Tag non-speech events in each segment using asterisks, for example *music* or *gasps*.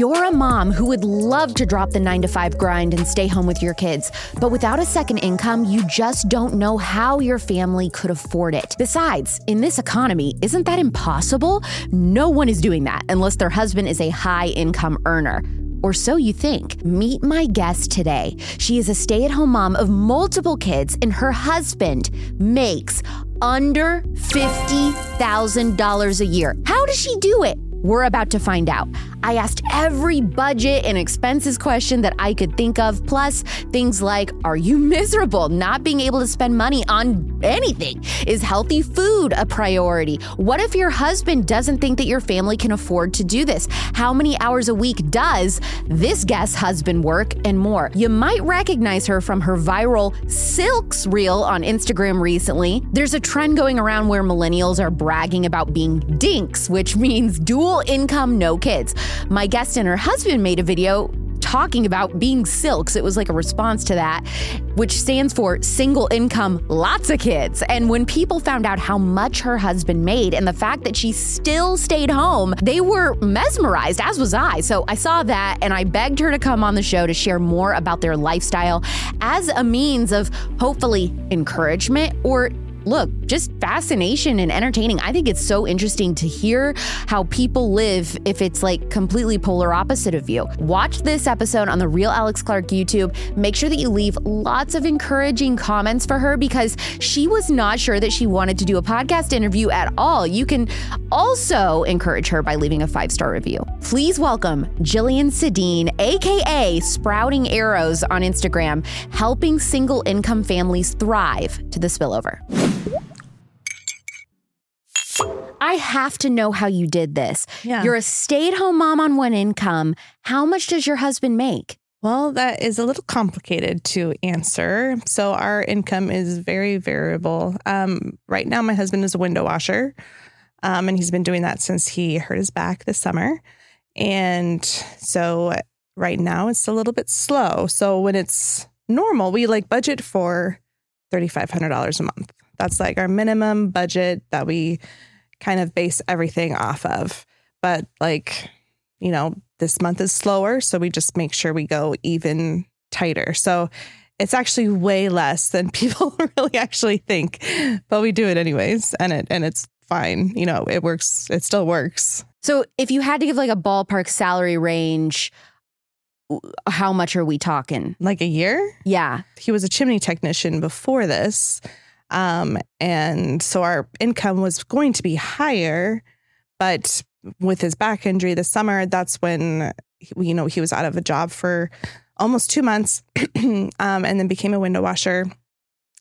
You're a mom who would love to drop the nine to five grind and stay home with your kids, but without a second income, you just don't know how your family could afford it. Besides, in this economy, isn't that impossible? No one is doing that unless their husband is a high income earner. Or so you think. Meet my guest today. She is a stay at home mom of multiple kids, and her husband makes under $50,000 a year. How does she do it? We're about to find out. I asked every budget and expenses question that I could think of, plus things like Are you miserable not being able to spend money on anything? Is healthy food a priority? What if your husband doesn't think that your family can afford to do this? How many hours a week does this guest's husband work and more? You might recognize her from her viral Silks reel on Instagram recently. There's a trend going around where millennials are bragging about being dinks, which means dual income, no kids. My guest and her husband made a video talking about being silks. It was like a response to that, which stands for single income, lots of kids. And when people found out how much her husband made and the fact that she still stayed home, they were mesmerized, as was I. So I saw that and I begged her to come on the show to share more about their lifestyle as a means of hopefully encouragement or look, just fascination and entertaining. I think it's so interesting to hear how people live if it's like completely polar opposite of you. Watch this episode on the Real Alex Clark YouTube. Make sure that you leave lots of encouraging comments for her because she was not sure that she wanted to do a podcast interview at all. You can also encourage her by leaving a five star review. Please welcome Jillian Sedeen, aka Sprouting Arrows on Instagram, helping single income families thrive to the spillover. I have to know how you did this. Yeah. You're a stay at home mom on one income. How much does your husband make? Well, that is a little complicated to answer. So, our income is very variable. Um, right now, my husband is a window washer, um, and he's been doing that since he hurt his back this summer. And so, right now, it's a little bit slow. So, when it's normal, we like budget for $3,500 a month. That's like our minimum budget that we kind of base everything off of. But like, you know, this month is slower, so we just make sure we go even tighter. So it's actually way less than *laughs* people *laughs* really actually think, but we do it anyways, and it and it's fine. You know, it works. It still works. So, if you had to give like a ballpark salary range, uh, how much are we talking? Like a year, Yeah. he was a chimney technician before this. Um, and so our income was going to be higher, but with his back injury this summer, that's when he- you know he was out of a job for almost two months, *clears throat* um, and then became a window washer.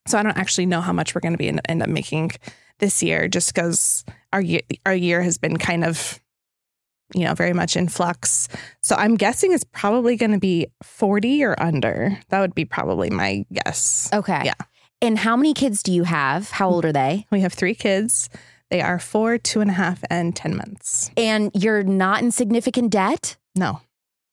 So I don't actually know how much we're going to be end end up making this year, just because our year, our year has been kind of you know very much in flux. So I'm guessing it's probably going to be 40 or under. That would be probably my guess. Okay. Yeah. And how many kids do you have? How old are they? We have three kids. They are four, two and a half, and 10 months. And you're not in significant debt? No,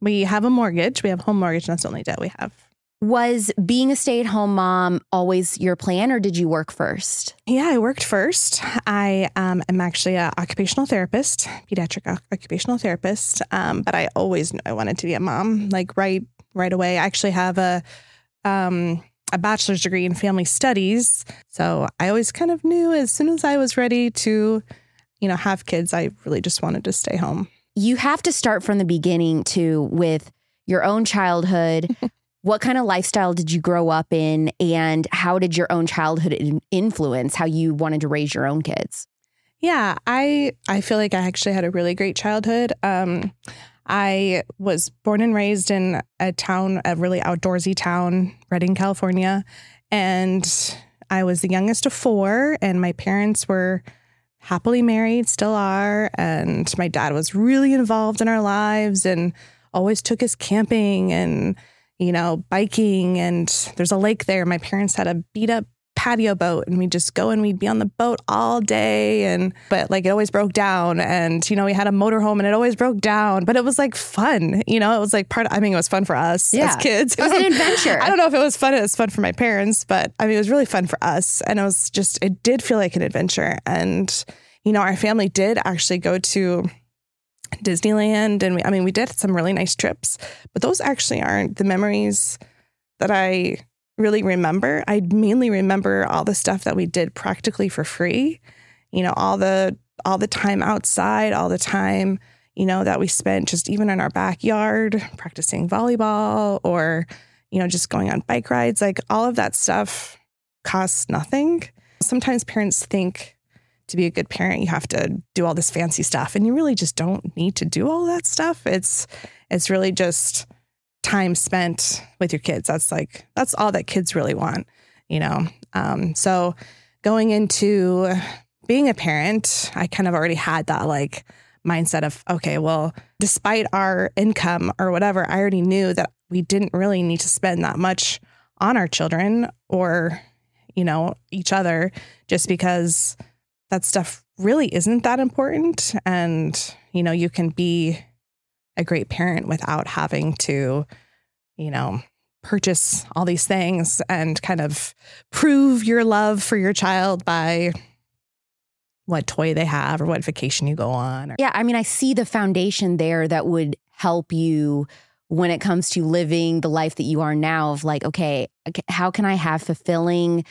we have a mortgage. We have a home mortgage, and that's the only debt we have. Was being a stay at home mom always your plan, or did you work first? Yeah, I worked first. I um, am actually an occupational therapist, pediatric oc- occupational therapist. Um, but I always knew I wanted to be a mom, like right right away. I actually have a um, a bachelor's degree in family studies, so I always kind of knew as soon as I was ready to, you know, have kids, I really just wanted to stay home. You have to start from the beginning too with your own childhood. *laughs* what kind of lifestyle did you grow up in, and how did your own childhood influence how you wanted to raise your own kids? Yeah, I I feel like I actually had a really great childhood. Um, I was born and raised in a town, a really outdoorsy town, Redding, California, and I was the youngest of four, and my parents were happily married, still are, and my dad was really involved in our lives and always took us camping and you know biking. And there's a lake there. My parents had a beat up patio boat and we'd just go and we'd be on the boat all day and but like it always broke down and you know we had a motorhome and it always broke down but it was like fun you know it was like part of, I mean it was fun for us Yeah. as kids It was an *laughs* adventure. I don't know if it was fun it was fun for my parents but I mean it was really fun for us and it was just it did feel like an adventure and you know our family did actually go to Disneyland. And we, I mean, we did some really nice trips, but those actually aren't the memories that I really remember. I mainly remember all the stuff that we did practically for free. You know, all the all the time outside, all the time, you know, that we spent just even in our backyard practicing volleyball or, you know, just going on bike rides. Like all of that stuff costs nothing. Sometimes parents think to be a good parent, you have to do all this fancy stuff, and you really just don't need to do all that stuff. It's it's really just time spent with your kids. That's like that's all that kids really want, you know. Um, so going into being a parent, I kind of already had that like mindset of okay, well, despite our income or whatever, I already knew that we didn't really need to spend that much on our children or you know each other just because that stuff really isn't that important and you know you can be a great parent without having to you know purchase all these things and kind of prove your love for your child by what toy they have or what vacation you go on or- yeah i mean i see the foundation there that would help you when it comes to living the life that you are now of like okay how can i have fulfilling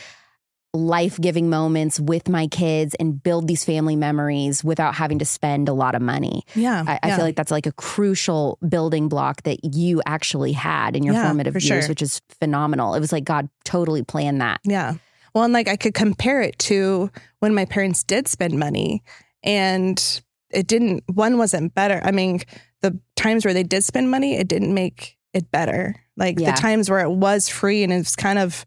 life giving moments with my kids and build these family memories without having to spend a lot of money. Yeah. I, I yeah. feel like that's like a crucial building block that you actually had in your Yeah, formative years, sure. which is phenomenal. It was like God totally planned that. Yeah. Well, and like I could compare it to when my parents did spend money and it didn't, one wasn't better. I mean, the times where they did spend money, it didn't make it better. Like Yeah. the times where it was free and it was kind of,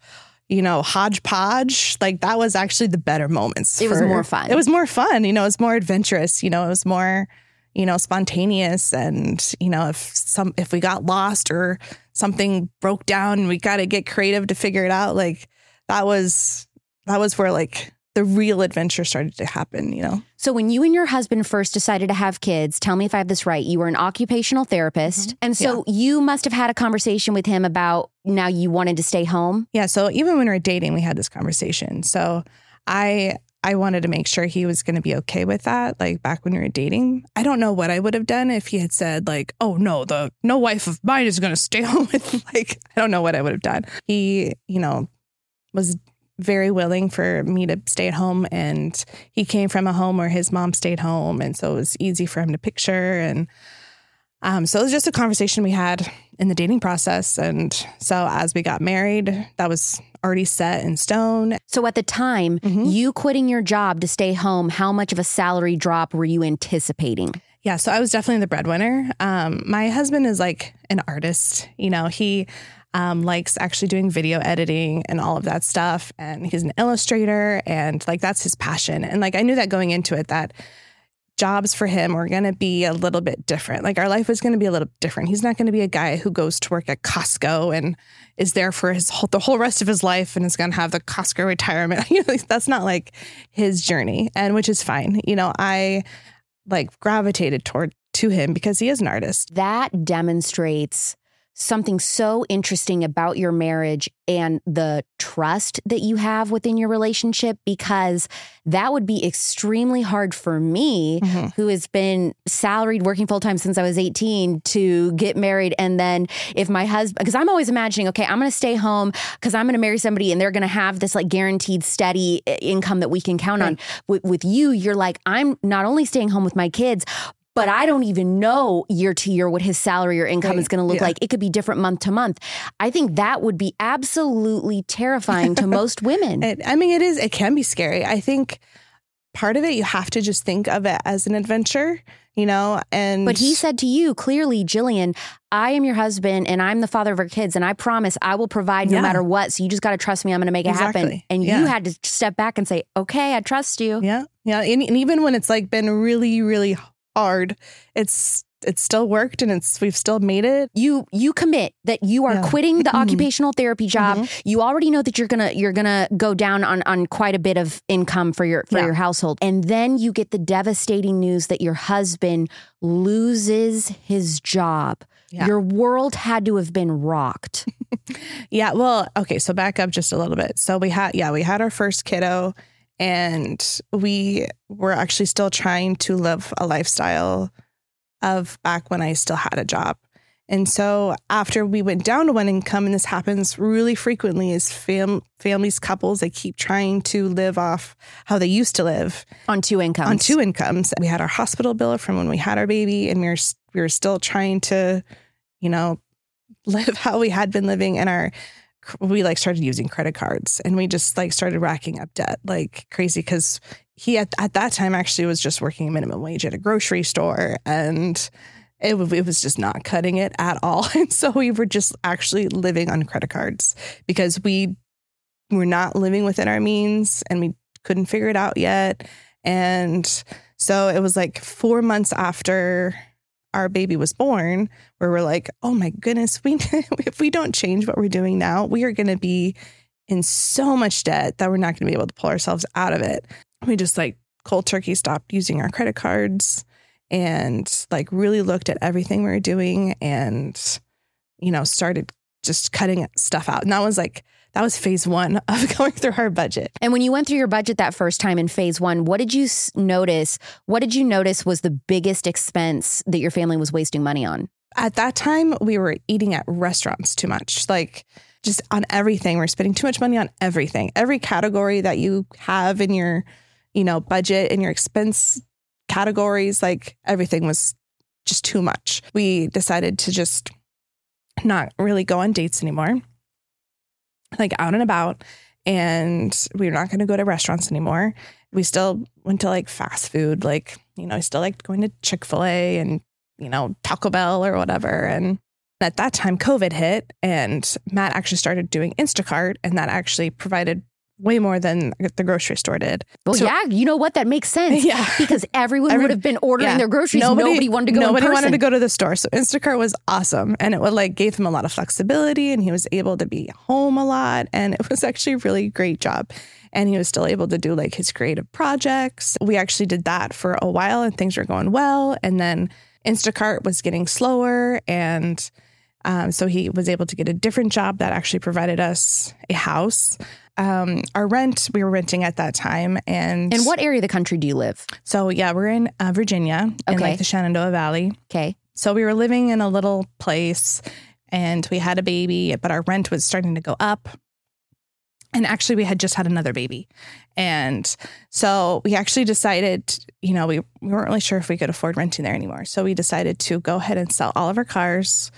you know, hodgepodge, like that was actually the better moments. It was more fun. It was more fun. You know, it was more adventurous. You know, it was more, you know, spontaneous. And, you know, if some, if we got lost or something broke down, we got to get creative to figure it out. Like, that was that was where like the real adventure started to happen you know So, when you and your husband first decided to have kids, tell me if I have this right. You were an occupational therapist. Mm-hmm. And so you must have had a conversation with him about now you wanted to stay home. yeah so even when we were dating we had this conversation so i i wanted to make sure he was going to be okay with that like back when we were dating i don't know what i would have done if he had said like oh no the no wife of mine is going to stay *laughs* home with like i don't know what i would have done he you know was very willing for me to stay at home and he came from a home where his mom stayed home and so it was easy for him to picture and um, so it was just a conversation we had in the dating process and so as we got married that was already set in stone So, at the time, Mhm. you quitting your job to stay home, how much of a salary drop were you anticipating? yeah so i was definitely the breadwinner um, my husband is like an artist you know he um, likes actually doing video editing and all of that stuff and he's an illustrator and like that's his passion and like i knew that going into it that jobs for him were going to be a little bit different. Like our life was going to be a little different. He's not going to be a guy who goes to work at Costco and is there for his whole, the whole rest of his life and is going to have the Costco retirement. *laughs* That's not like his journey, and which is fine. You know, I like gravitated toward to him because he is an artist. That demonstrates something so interesting about your marriage and the trust that you have within your relationship because that would be extremely hard for me Mhm. who has been salaried working full time since I was 18 to get married. And then if my husband, because I'm always imagining, okay, I'm going to stay home because I'm going to marry somebody and they're going to have this like guaranteed steady income that we can count on. With, with you, you're like, I'm not only staying home with my kids, but I don't even know year to year what his salary or income Right. is going to look Yeah. like. It could be different month to month. I think that would be absolutely terrifying to *laughs* most women. It, I mean, it is. It can be scary. I think part of it you have to just think of it as an adventure. You know, and But he said to you clearly, Jillian, I am your husband and I'm the father of our kids, and I promise I will provide no matter what. So you just got to trust me. I'm going to make it happen. And Yeah. you had to step back and say, okay, I trust you. Yeah, yeah, and, and even when it's like been really, really hard, it's it's still worked and it's we've still made it. You you commit that you are Yeah. quitting the Mhm. occupational therapy job. You already know that you're gonna you're gonna go down on on quite a bit of income for your for Yeah. your household, and then you get the devastating news that your husband loses his job. Yeah. Your world had to have been rocked. *laughs* Yeah, well, okay, so back up just a little bit. So we had yeah, we had our first kiddo and we were actually still trying to live a lifestyle of back when I still had a job. And so after we went down to one income, and this happens really frequently, is fam- families, couples, they keep trying to live off how they used to live on two incomes. on two incomes. We had our hospital bill from when we had our baby, and we were we were still trying to, you know, *laughs* live how we had been living. And our we like started using credit cards, and we just like started racking up debt like crazy because he at, at that time actually was just working minimum wage at a grocery store and it, it was just not cutting it at all. *laughs* And so we were just actually living on credit cards because we were not living within our means and we couldn't figure it out yet. And so it was like four months after our baby was born where we're like, oh my goodness, we *laughs* if we don't change what we're doing now, we are going to be in so much debt that we're not going to be able to pull ourselves out of it. We just like cold turkey stopped using our credit cards and like really looked at everything we were doing and you know started just cutting stuff out and that was like that was phase one *laughs* of going through our budget. And when you went through your budget that first time in phase one what did you notice what did you notice was the biggest expense that your family was wasting money on? At that time we were eating at restaurants too much. Like just on everything we're spending too much money on everything. Every category that you have in your you know budget and your expense categories, like everything was just too much. We decided to just not really go on dates anymore, like out and about. And we were not going to go to restaurants anymore. We still went to like fast food, like, you know, I still liked going to Chick fil A and, you know, Taco Bell or whatever. And at that time, COVID hit, and Matt actually started doing Instacart, and that actually provided way more than the grocery store did. Well, so, yeah, you know what? That makes sense. *laughs* Yeah, because everyone Every, would have been ordering yeah. their groceries. Nobody, nobody, wanted to go. Nobody wanted to go to the store. So Instacart was awesome, and it would like gave him a lot of flexibility, and he was able to be home a lot, and it was *laughs* actually a really great job. And he was still able to do like his creative projects. We actually did that for a while, and things were going well. And then Instacart was getting slower, and um, so he was able to get a different job that actually provided us a house um, our rent we were renting at that time and in what area of the country do you live? So yeah we're in uh, virginia okay. in like the shenandoah valley. Okay. So we were living in a little place and we had a baby but our rent was starting to go up. And actually we had just had another baby. And so we actually decided you know we, we weren't really sure if we could afford renting there anymore. So we decided to go ahead and sell all of our cars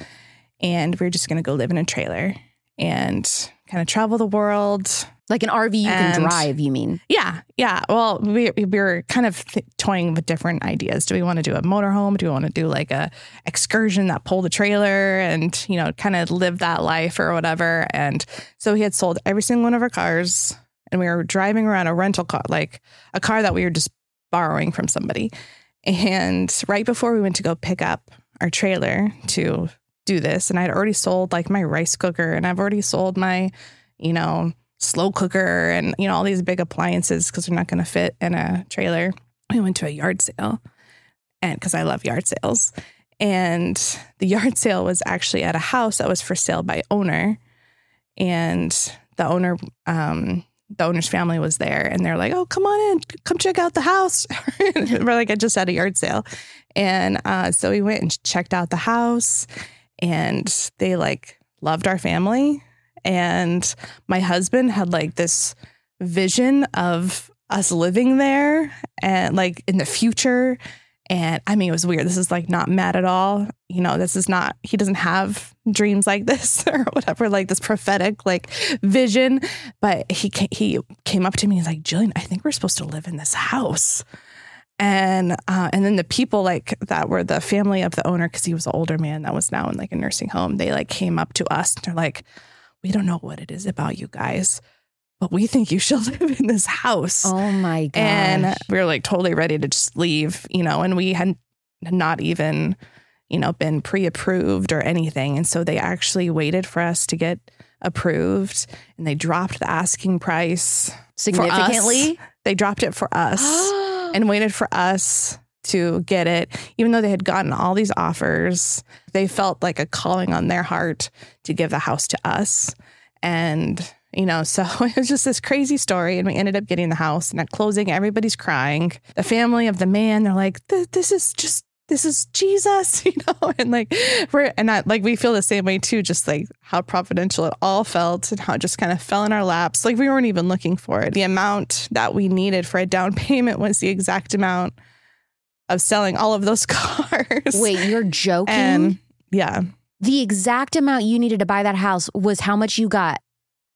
and we are just going to go live in a trailer. And kind of travel the world. Like an RV you and, can drive, you mean? Yeah, yeah. Well, we, we were kind of th- toying with different ideas. Do we want to do a motorhome? Do we want to do like a excursion that pull the trailer and, you know, kind of live that life or whatever? And so he had sold every single one of our cars and we were driving around a rental car, like a car that we were just borrowing from somebody. And right before we went to go pick up our trailer to do this. And I'd already sold like my rice cooker and I've already sold my, you know, slow cooker and, you know, all these big appliances because they're not going to fit in a trailer. We went to a yard sale and because I love yard sales. And the *laughs* yard sale was actually at a house that was for sale by owner. And the owner, um, the owner's family was there and they're like, oh, come on in, come check out the house. *laughs* We're like, I just had a yard sale. And uh, so we went and checked out the house and they like loved our family. And my husband had like this vision of us living there and like in the future. And I mean, it was weird. This is like not Matt at all. You know, this is not, he doesn't have dreams like *laughs* this or whatever, like this prophetic like vision. But he, he came up to me and he's like, Jillian, I think we're supposed to live in this house and uh, and then the people like that were the family of the owner because he was an older man that was now in like a nursing home they like came up to us and they're like we don't know what it is about you guys but we think you should *laughs* live in this house. Oh my god and we were like totally ready to just leave you know and we had not even you know been pre-approved or anything. And so they actually waited for us to get approved and they dropped the asking price significantly? they dropped it for us *gasps* *gasps* *gasps* and waited for us to get it, even though they had gotten all these offers. They felt like a calling on their heart to give the house to us. And, you know, *laughs* so it was just this crazy story. And we ended up getting the house. And at closing, everybody's crying. The family of the man, they're like, this is just this is Jesus, *laughs* you know, and like we're and I, like we feel the same way too, just like how providential it all felt and how it just kind of fell in our laps. Like we weren't even looking for it. The amount that we needed for a down *laughs* payment was the exact amount of selling all of those *laughs* cars. Wait, you're joking? And yeah. The exact amount you needed to buy that house was how much you got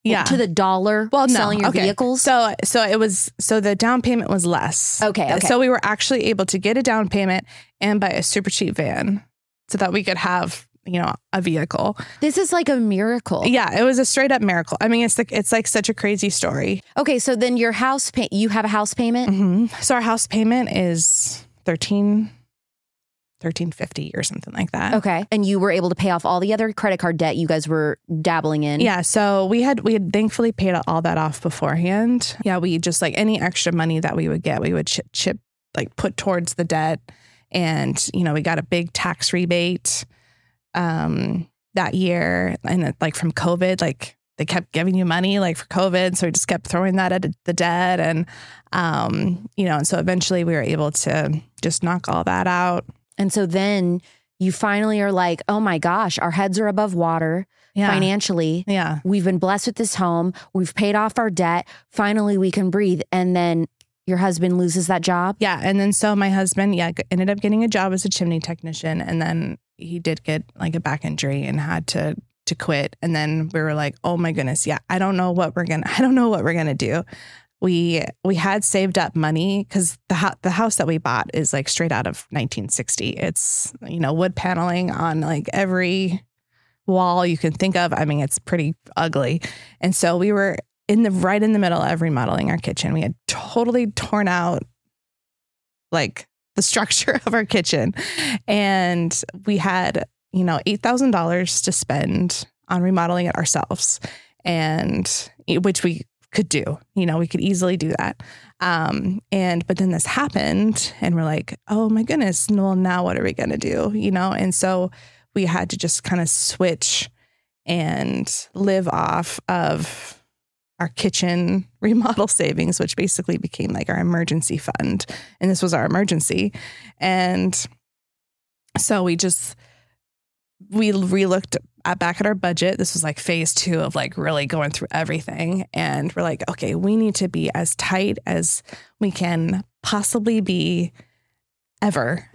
Yeah. to the dollar well, no, selling your okay. vehicles? So so it was so the down payment was less. Okay, okay. So we were actually able to get a down payment and buy a super cheap van so that we could have, you know, a vehicle. this is like a miracle. Yeah, it was a straight up miracle. I mean, it's like it's like such a crazy story. Okay, so then your house pay you have a house payment? hmm So our house payment is 13 1350 or something like that. Okay. And you were able to pay off all the other credit card debt you guys were dabbling in. Yeah, so we had we had thankfully paid all that off beforehand. Yeah, we just like any extra money that we would get, we would chip, chip like put towards the debt, and you know we got a big tax rebate um, that year, and it, like from COVID, like they kept giving you money like for COVID, so we just kept throwing that at the debt, and um, you know, and so eventually we were able to just knock all that out. And so then you finally are like, oh my gosh, our heads are above water Yeah, financially. yeah. We've been blessed with this home. We've paid off our debt. Finally, we can breathe. And then your husband loses that job. Yeah, and then so my husband, yeah, ended up getting a job as a chimney technician, and then he did get like a back injury and had to to quit. And then we were like, oh my goodness, yeah, I don't know what we're gonna, *laughs* I don't know what we're gonna do. We we had saved up money because the ho- the house that we bought is like straight out of 1960. It's you know wood paneling on like every wall you can think of. I mean, it's pretty ugly, and so we were in the right in the middle of remodeling our kitchen. We had totally torn out like the *laughs* structure of our kitchen. And we had, you know, $8,000 to spend on remodeling it ourselves. And which we could do, you know, we could easily do that. Um, and, but then this happened and we're like, oh my goodness, well, now what are we to do? You know? And so we had to just kind of switch and live off of our kitchen *laughs* remodel savings, which basically became like our emergency fund. And this was our emergency. And so we just, we relooked at, back at our budget. This was like phase two of like really going through everything. And we're like, okay, we need to be as tight as we can possibly be ever.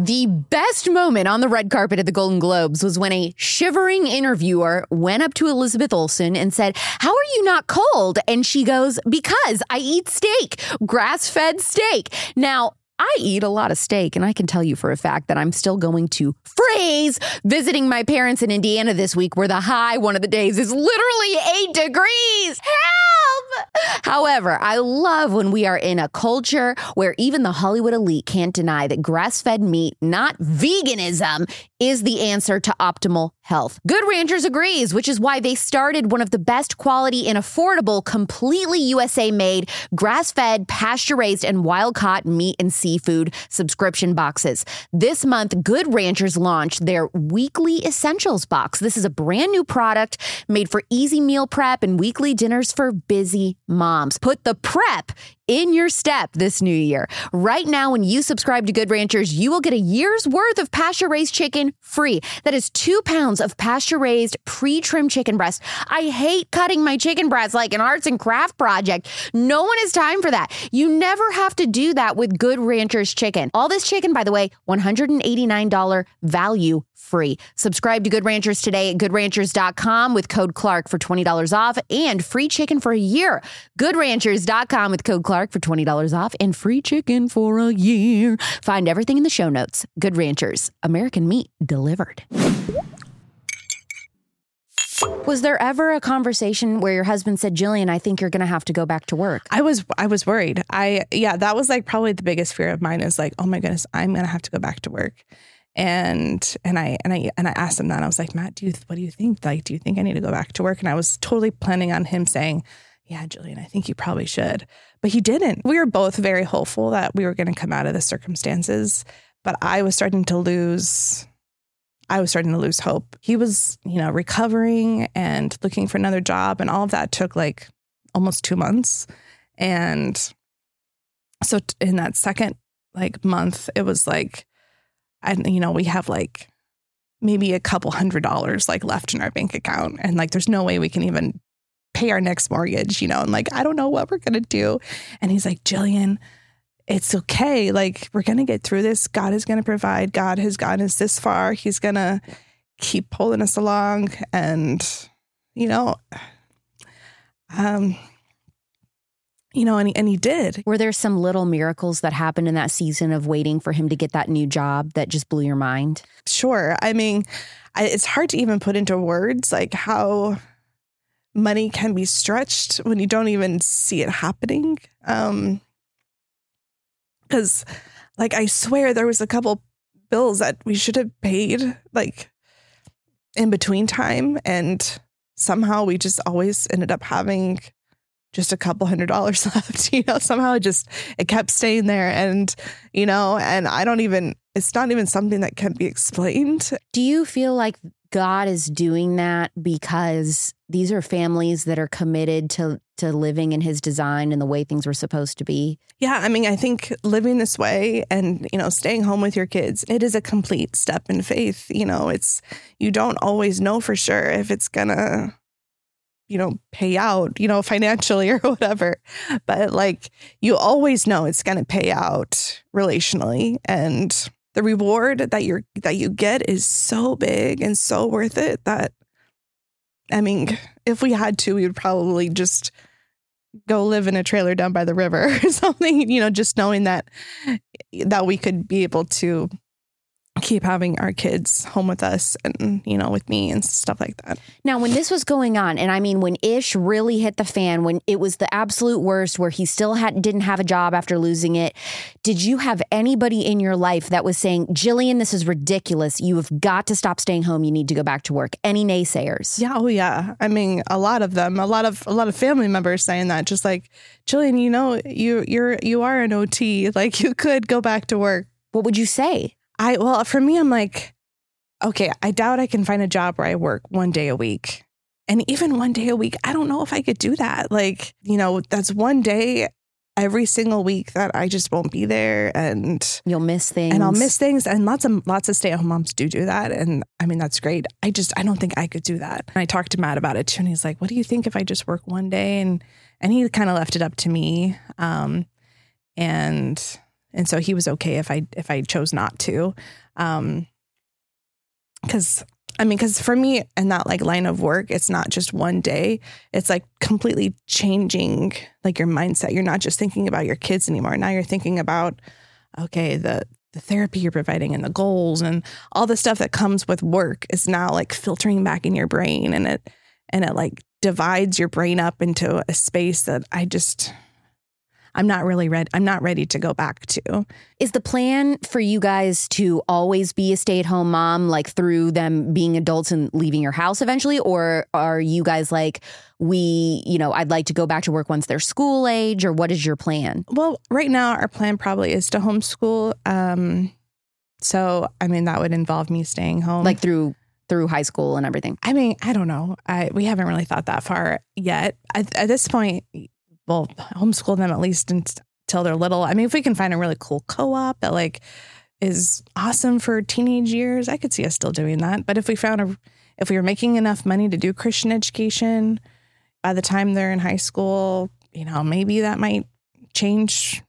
The best moment on the red carpet at the Golden Globes was when a shivering interviewer went up to Elizabeth Olsen and said, How are you not cold? And she goes, Because I eat steak, grass fed steak. Now, I eat a lot of steak, and I can tell you for a fact that I'm still going to freeze visiting my parents in Indiana this week, where the high one of the days is literally eight degrees. Help! However, I love when we are in a culture where even the Hollywood elite can't deny that grass fed meat, not veganism, is the answer to optimal health. Good Ranchers agrees, which is why they started one of the best quality and affordable, completely USA made, grass fed, pasture raised, and wild caught meat and seafood subscription boxes. This month, Good Ranchers launched their weekly essentials box. This is a brand new product made for easy meal prep and weekly dinners for busy moms. Put the prep in your step this new year. Right now, when you subscribe to Good Ranchers, you will get a year's worth of pasture raised chicken free. That is two pounds of pasture raised pre trimmed chicken breast. I hate cutting my chicken breast like an arts and craft project. No one has time for that. You never have to do that with Good Ranchers chicken. All this chicken, by the way, $189 value free. Subscribe to Good Ranchers today at goodranchers.com with code Clark for $20 off and free chicken for a year. Goodranchers.com with code Clark for $20 off and free chicken for a year. Find everything in the show notes. Good Ranchers, American meat delivered. Was there ever a conversation where your husband said, Jillian, I think you're going to have to go back to work? I was I was worried. I yeah, that was like probably the biggest fear of mine is like, oh my goodness, I'm gonna have to go back to work. And and I and I and I asked him that. I was like, Matt, do you what do you think? Like, do you think I need to go back to work? And I was totally planning on him saying, Yeah, Julian, I think you probably should. But he didn't. We were both very hopeful that we were gonna come out of the circumstances. But I was starting to lose I was starting to lose hope. He was, you know, recovering and looking for another job, and all of that took like almost two months. And so in that second like month, it was like, and you know, we have like maybe a couple hundred dollars like left in our bank account, and like there's no way we can even pay our next mortgage, you know, and like I don't know what we're gonna do. And he's like, Jillian, it's okay. Like we're gonna get through this. God is gonna provide. God has gotten us this far. He's gonna keep pulling us along, and you know, um you know, and he, and he did. Were there some little miracles that happened in that season of waiting for him to get that new job that just blew your mind? Sure. I mean, I, it's hard to even put into words like how money can be stretched when you don't even see it happening. Um, because, like, I swear there was a couple bills that we should have paid like in between time, and somehow we just always ended up having just a couple hundred dollars *laughs* left you know somehow it just it kept staying there and you know and i don't even it's not even something that can be explained Do you feel like God is doing that because these are families that are committed to to living in his design and the way things were supposed to be? yeah i mean i think living this way and you know staying home with your kids it is a complete step in faith you know it's you don't always know for sure if it's gonna you know pay out you know *laughs* financially or whatever. But like you always know it's gonna pay out relationally. And the reward that you're that you get is so big and so worth it that i mean if we had to we would probably just go live in a trailer down by the river *laughs* or something you know just knowing that that we could be able to keep having our kids home with us and you know with me and stuff like that Now, when this was going on, and I mean, when Ish really hit the fan, when it was the absolute worst, where he still had didn't have a job after losing it, did you have anybody in your life that was saying, "Jillian, this is ridiculous. You have got to stop staying home. You need to go back to work." Any naysayers? yeah oh yeah i mean a lot of them a lot of a lot of family members saying that just like jillian you know you you're you are an ot like you could go back to work What would you say? I well, for me, I'm like, okay, I doubt I can find a job where I work one day a week. And even one day a week, I don't know if I could do that. Like, you know, that's one day every single week that I just won't be there and You'll miss things, and I'll miss things and lots of lots of stay-at-home moms do do that and I mean that's great. I just I don't think I could do that. And I talked to Matt about it too and he's like, "What do you think if I just work one day?" and and he kind of left it up to me. Um and and so he was okay if I if I chose not to, um, because I mean, because for me in that like line of work, it's not just one day. It's like completely changing like your mindset. You're not just thinking about your kids anymore. Now you're thinking about okay the the therapy you're providing and the goals and all the stuff that comes with work is now like filtering back in your brain and it and it like divides your brain up into a space that I just I'm not really ready. I'm not ready to go back to. Is the plan for you guys to always be a stay at home mom, like through them being adults and leaving your house eventually? Or are you guys like, we, you know, I'd like to go back to work once they're school age, or what is your plan? Well, right now our plan probably is to homeschool. Um, so I mean that would involve me staying home. Like through through high school and everything? I mean, I don't know. I we haven't really thought that far yet. At, at this point, we'll homeschool them at least until they're little. I mean, if we can find a really cool co-op that like is awesome for teenage years, I could see us still doing that. But if we found a, if we were making enough money to do Christian education by the time they're in high school, you know, maybe that might change,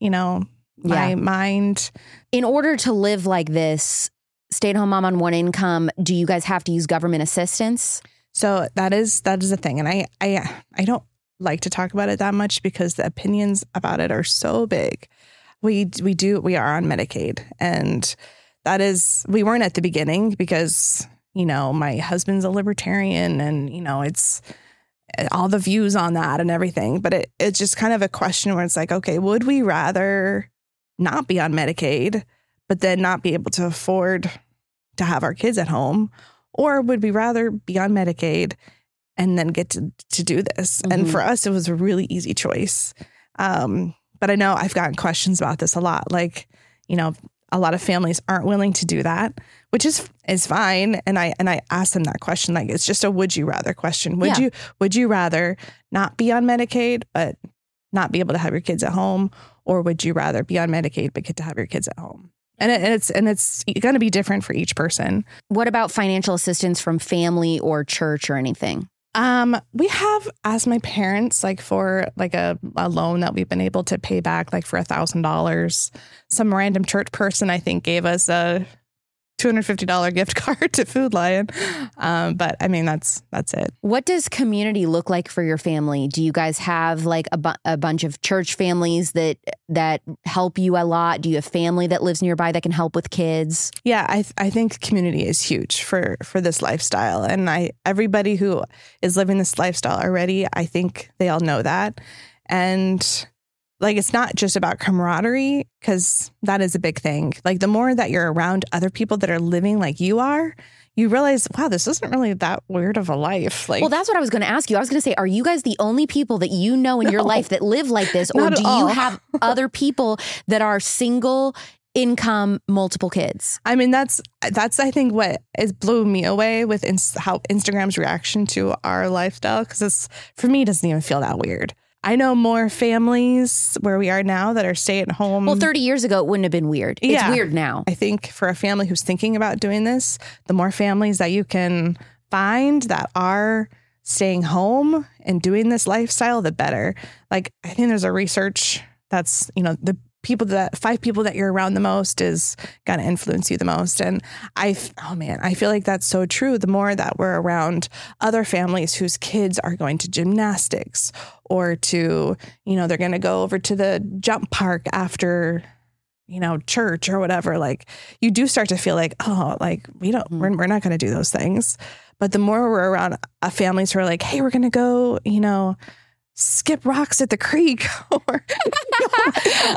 you know, my Yeah. mind. In order to live like this, stay at home mom on one income, do you guys have to use government assistance? So that is that is a thing, and I I I don't like to talk about it that much because the opinions about it are so big. We we do we are on Medicaid, and that is we weren't at the beginning because you know my husband's a libertarian, and you know it's all the views on that and everything. But it it's just kind of a question where it's like, okay, would we rather not be on Medicaid, but then not be able to afford to have our kids at home? Or would we rather be on Medicaid and then get to, to do this? And Mhm. for us, it was a really easy choice. Um, but I know I've gotten questions about this a lot. Like, you know, a lot of families aren't willing to do that, which is is fine. And I and I asked them that question. Like, it's just a would you rather question. Would Yeah. you would you rather not be on Medicaid but not be able to have your kids at home, or would you rather be on Medicaid but get to have your kids at home? And, it, and it's and it's going to be different for each person. What about financial assistance from family or church or anything? Um, we have asked my parents like for like a, a loan that we've been able to pay back like for a thousand dollars. Some random church person I think gave us a $250 gift *laughs* card to Food Lion. Um, but I mean, that's that's it. What does community look like for your family? Do you guys have like a, bu- a bunch of church families that that help you a lot? Do you have family that lives nearby that can help with kids? Yeah, I th- I think community is huge for for this lifestyle, and I everybody who is living this lifestyle already, I think they all know that, and like it's not just about camaraderie because that is a big thing. Like the more that you're around other people that are living like you are, you realize, wow, this isn't really that weird of a life. Like, well, that's what I was going to ask you. I was going to say, are you guys the only people that you know in no, your life that live like this, or do you have *laughs* other people that are single? income multiple kids i mean that's that's i think what is blew me away with ins- how instagram's reaction to our lifestyle because it's for me it doesn't even feel that weird I know more families where we are now that are stay at home. Well, 30 years ago, it wouldn't have been weird. It's yeah. weird now. I think for a family who's thinking about doing this, the more families that you can find that are staying home and doing this lifestyle, the better. Like, I think there's a research that's, you know, the people that five people that you're around the most is going to influence you the most. And i oh man i feel like that's so true. The more that we're around other families whose kids are going to gymnastics or to you know they're going to go over to the jump park after you know church or whatever like you do start to feel like oh like we don't mm-hmm. we're, we're not going to do those things. But the more we're around uh, families who are like hey we're going to go you know skip rocks at the creek *laughs* or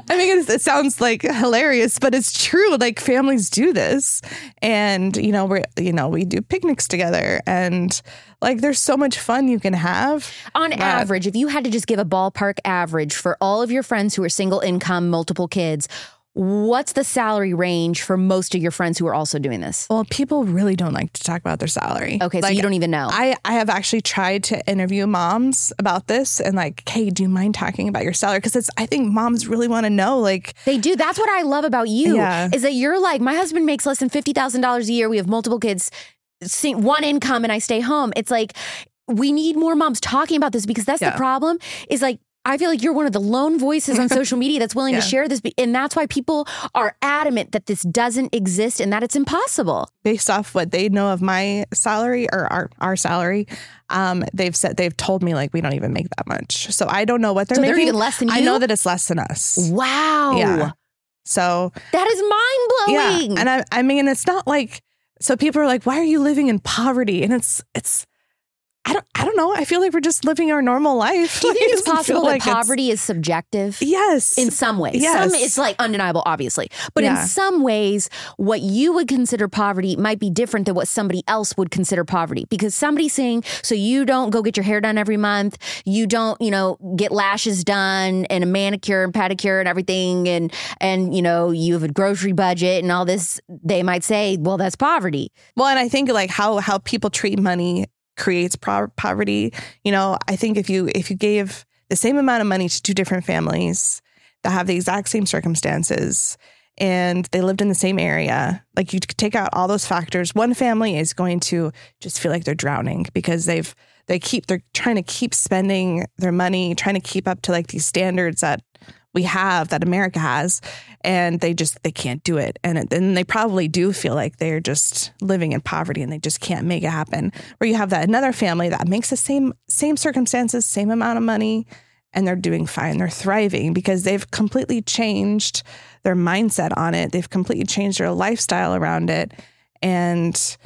i mean it, it, sounds like hilarious but it's true like families do this. And you know we're you know we do picnics together and like there's so much fun you can have. On that, average if you had to just give a ballpark average for all of your friends who are single income multiple kids What's the salary range for most of your friends who are also doing this? Well, people really don't like to talk about their salary. Okay, like, so you don't even know. I, I have actually tried to interview moms about this and like, hey, do you mind talking about your salary? Because it's I think moms really want to know. Like they do. That's what I love about you. Yeah. Is that you're like, my husband makes less than fifty thousand dollars a year. We have multiple kids, one income, and I stay home. It's like we need more moms talking about this because that's yeah. the problem. Is like I feel like you're one of the lone voices on *laughs* social media that's willing yeah. to share this. And that's why people are adamant that this doesn't exist and that it's impossible. Based off what they know of my salary or our, our salary, um, they've said they've told me like we don't even make that much. So I don't know what they're so making. They're even less than you. I know that it's less than us. Wow. Yeah. So that is mind blowing. Yeah. And I, I mean, it's not like so people are like, why are you living in poverty? And it's it's I don't I don't know. I feel like we're just living our normal life. Do you think *laughs* it's possible that like poverty is subjective? Yes. In some ways. Yes. Some it's like undeniable, obviously. But yeah. in some ways, what you would consider poverty might be different than what somebody else would consider poverty. Because somebody's saying, so you don't go get your hair done every month, you don't, you know, get lashes done and a manicure and pedicure and everything, and and you know, you have a grocery budget and all this, they might say, well, that's poverty. Well, and I think like how how people treat money creates pro- poverty. You know, I think if you if you gave the same amount of money to two different families that have the exact same circumstances and they lived in the same area, like you take out all those factors, one family is going to just feel like they're drowning because they've they keep they're trying to keep spending their money, trying to keep up to like these standards that we have that America has, and they just they can't do it, and then they probably do feel like they're just living in poverty and they just can't make it happen. Where you have that another family that makes the same same circumstances, same amount of money, and they're doing fine, they're thriving because they've completely changed their mindset on it. They've completely changed their lifestyle around it, and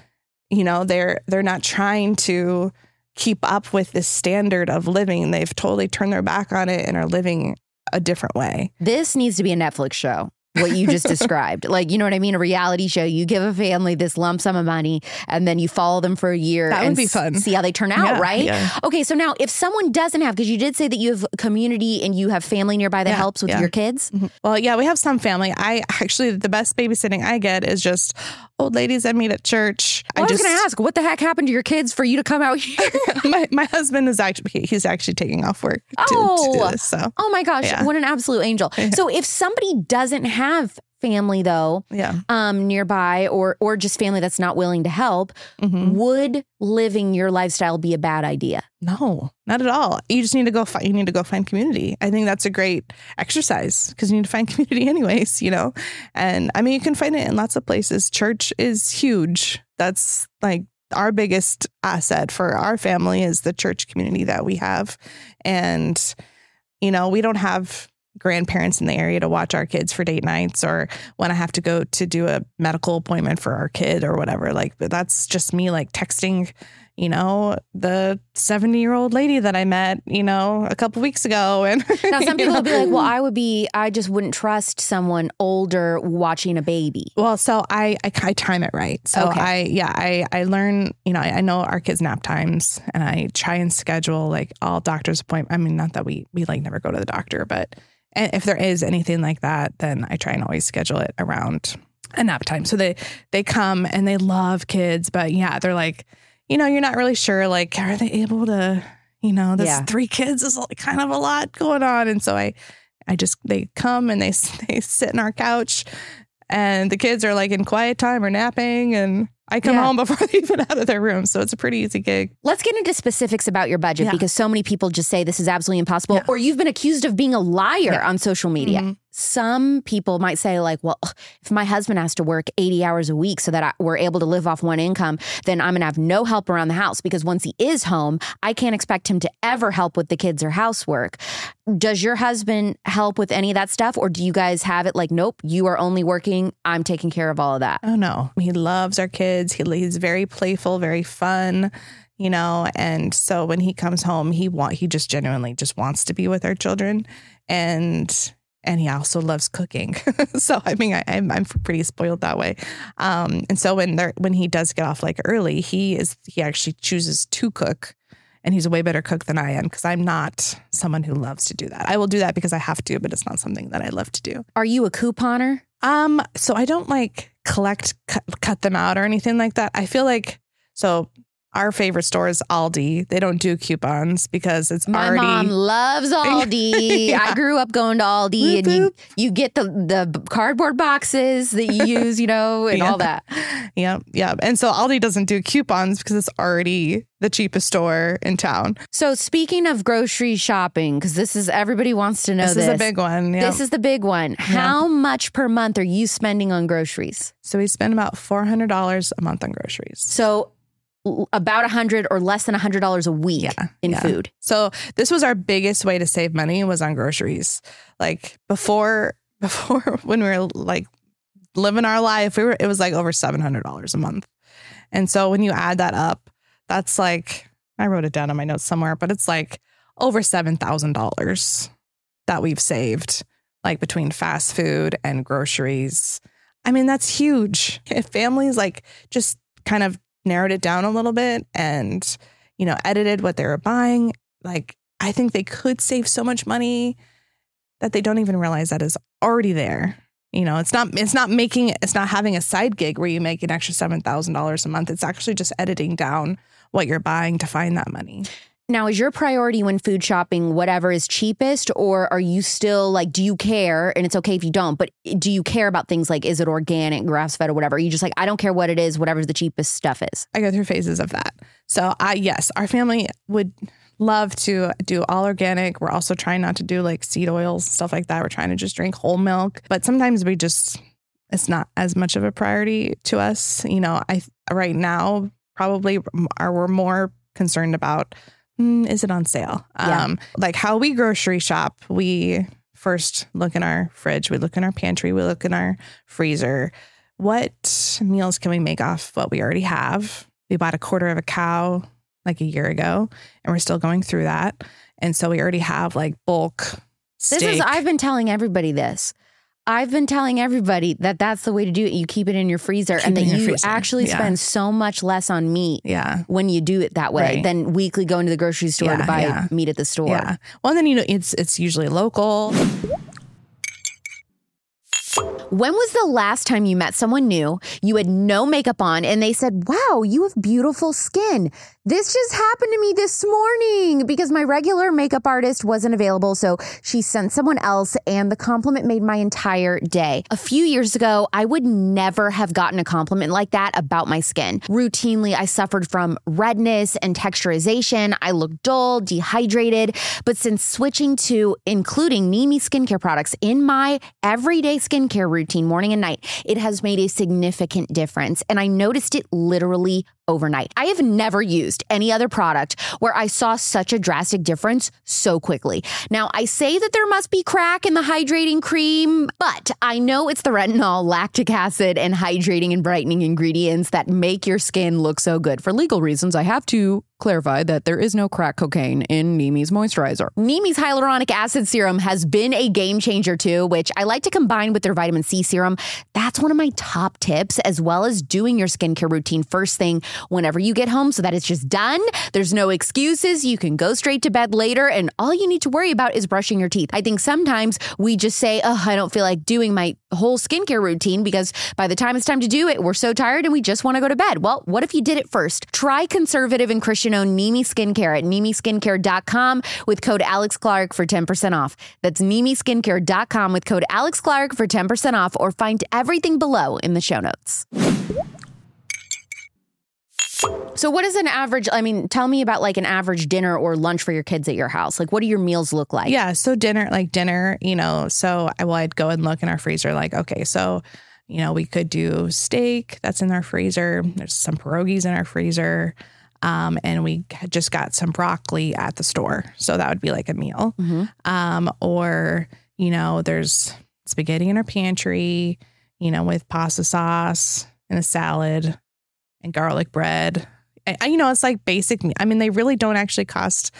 you know they're they're not trying to keep up with this standard of living. They've totally turned their back on it and are living a different way. This needs to be a Netflix show. What you just *laughs* described. Like, you know what I mean? A reality show. You give a family this lump sum of money and then you follow them for a year That would and be fun. see how they turn out, Yeah, right? yeah. Okay, so now if someone doesn't have, because you did say that you have community and you have family nearby that Yeah, helps with yeah. your kids. Mm-hmm. Well, yeah, we have some family. I actually, the best babysitting I get is just old ladies I meet at church. Well, I, was just, going to ask, what the heck happened to your kids for you to come out *laughs* here? my, my husband is actually, he's actually taking off work to, to Oh. do this. So, oh my gosh, Yeah. what an absolute angel. *laughs* So if somebody doesn't have family though, yeah. um, nearby or or just family that's not willing to help, Mhm. would living your lifestyle be a bad idea? No, not at all. You just need to go find, you need to go find community. I think that's a great exercise because you need to find *laughs* community anyways, you know? And I mean, you can find it in lots of places. Church is huge. That's like our biggest asset for our family is the church community that we have. And, you know, we don't have grandparents in the area to watch our kids for date nights or when I have to go to do a medical appointment for our kid or whatever. Like, but that's just me like texting, you know, the 70 year old lady that I met, you know, a couple weeks ago. *laughs* And Now some people would be like, "Well, I would be I just wouldn't trust someone older watching a baby." Well, so I, I I time it right. So Okay. I yeah I I learn you know I, I know our kids nap times and I try and schedule like all doctor's appointment. I mean not that we we like never go to the doctor, but a- if there is anything like that, then I try and always schedule it around a nap time. So they they come and they love kids, but yeah they're like you know you're not really sure like are they able to you know this Yeah. three kids is kind of a lot going on, and so I I just they come and they *laughs* they sit in our couch and the kids are like in quiet time or napping and I come Yeah. home before *laughs* they even out of their room. So it's a pretty easy gig. Let's get into specifics about your budget Yeah. because so many people just say this is absolutely impossible Yeah. or you've been accused of being a liar on social media. Mhm. Some people might say like, well, if my husband has to work 80 hours a week so that I, we're able to live off one income, then I'm going to have no help around the house because once he is home, I can't expect him to ever help with the kids or housework. Does your husband help with any of that stuff or do you guys have it like, nope, you are only working, I'm taking care of all of that? Oh no, he loves our kids. He, he's very playful, very fun, you know. And so when he comes home, he want he just genuinely just wants to be with our children, and and he also loves cooking. *laughs* so I mean, I, I'm I'm pretty spoiled that way. Um, and so when there when he does get off like early, he is he actually chooses to cook. And he's a way better cook than I am because I'm not someone who loves to do that. I will do that because I have to, but it's not something that I love to do. Are you a couponer? Um, so I don't like collect cut, cut them out or anything like that. I feel like so our favorite store is Aldi. They don't do coupons because it's My already mom loves *laughs* Aldi. Yeah. I grew up going to Aldi, Whoop, and you, you get the the cardboard boxes that you *laughs* use, you know, and Yeah. all that. yeah, yeah. And so Aldi doesn't do coupons because it's already the cheapest store in town. So speaking of grocery shopping, because this is everybody wants to know this, this. is a big one. Yeah. This is the big one. How much per month are you spending on groceries? so we spend about four hundred dollars a month on groceries. So about a hundred or less than a hundred dollars a week Yeah, in yeah. food. So this was our biggest way to save money was on groceries. Like before, *laughs* before when we were like living our life, we were it was like over seven hundred dollars a month. And so when you add that up, that's like I wrote it down on my notes somewhere, but it's like over seven thousand dollars that we've saved, like between fast food and groceries. I mean, that's huge. If *laughs* families like just kind of narrowed it down a little bit and you know edited what they were buying like I think they could save so much money that they don't even realize that is already there. You know, it's not it's not making it's not having a side gig where you make an extra seven thousand dollars a month. It's actually just editing down what you're buying to find that money. Now, is your priority when food shopping whatever is cheapest, or are you still like, do you care? And it's okay if you don't, but do you care about things like, is it organic, grass fed, or whatever? Are you just like, I don't care what it is, whatever the cheapest stuff is? I go through phases of that. So I yes, our family would love to do all organic. We're also trying not to do like seed oils stuff like that. We're trying to just drink whole milk. But sometimes we just it's not as much of a priority to us. You know, I right now probably are we're more concerned about mm, is it on sale? Yeah. Um like how we grocery shop, we first look in our fridge, we look in our pantry, we look in our freezer. What meals can we make off what we already have? We bought a quarter of a cow like a year ago, and we're still going through that. And so we already have like bulk This is, I've been telling everybody this. I've been telling everybody that that's the way to do it. You keep it in your freezer Keep and that you freezer. actually Yeah. spend so much less on meat Yeah. when you do it that way Right. than weekly going to the grocery store to buy yeah. meat at the store. Yeah. Well, and then you know it's it's usually local. When was the last time you met someone new, you had no makeup on, and they said, Wow, you have beautiful skin? This just happened to me this morning because my regular makeup artist wasn't available. So she sent someone else, and the compliment made my entire day. A few years ago, I would never have gotten a compliment like that about my skin. Routinely, I suffered from redness and texturization. I looked dull, dehydrated. But since switching to including Nimi skincare products in my everyday skincare routine, morning and night, it has made a significant difference. And I noticed it literally overnight. I have never used any other product where I saw such a drastic difference so quickly. Now, I say that there must be crack in the hydrating cream, but I know it's the retinol, lactic acid, and hydrating and brightening ingredients that make your skin look so good. For legal reasons, I have to clarify that there is no crack cocaine in Nimi's moisturizer. Nimi's hyaluronic acid serum has been a game changer too, which I like to combine with their vitamin C serum. That's one of my top tips, as well as doing your skincare routine first thing whenever you get home so that it's just done. There's no excuses. You can go straight to bed later, and all you need to worry about is brushing your teeth. I think sometimes we just say, Oh, I don't feel like doing my whole skincare routine because by the time it's time to do it, we're so tired and we just want to go to bed. Well, what if you did it first? Try conservative and Christian owned Nimi Skincare at NimiSkincare.com with code Alex Clark for 10% off. That's NimiSkincare.com with code Alex Clark for 10% off or find everything below in the show notes. So, what is an average? I mean, tell me about like an average dinner or lunch for your kids at your house. Like, what do your meals look like? Yeah. So dinner, like dinner, you know, so I well, I'd go and look in our freezer, like, okay, so, you know, we could do steak that's in our freezer. There's some pierogies in our freezer. Um, and we just got some broccoli at the store. So that would be like a meal. Mhm. Um, or, you know, there's spaghetti in our pantry, you know, with pasta sauce and a salad and garlic bread. I, you know, it's like basic. I mean, they really don't actually cost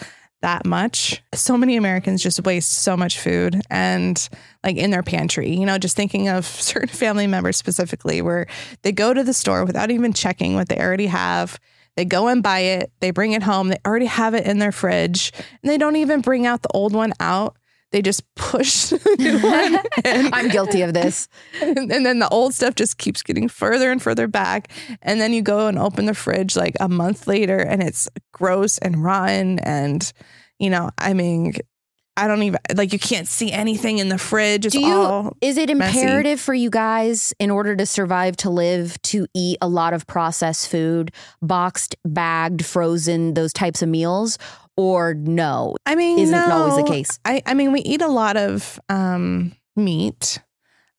that much. So many Americans just waste so much food and like in their pantry, you know, just thinking of *laughs* certain family members specifically where they go to the store without even checking what they already have. They go and buy it, they bring it home, they already have it in their fridge, and they don't even bring out the old one out. They just push *laughs* the new one in. I'm guilty of this. and, *laughs* and then the old stuff just keeps getting further and further back. And then you go and open the fridge like a month later and it's gross and rotten. And, you know, I mean, I don't even like you can't see anything in the fridge. It's Do you- all Is it messy. imperative for you guys, in order to survive, to live, to eat a lot of processed food, boxed, bagged, frozen, those types of meals? Or no? I mean, Isn't always the case. I, I mean, we eat a lot of um, meat.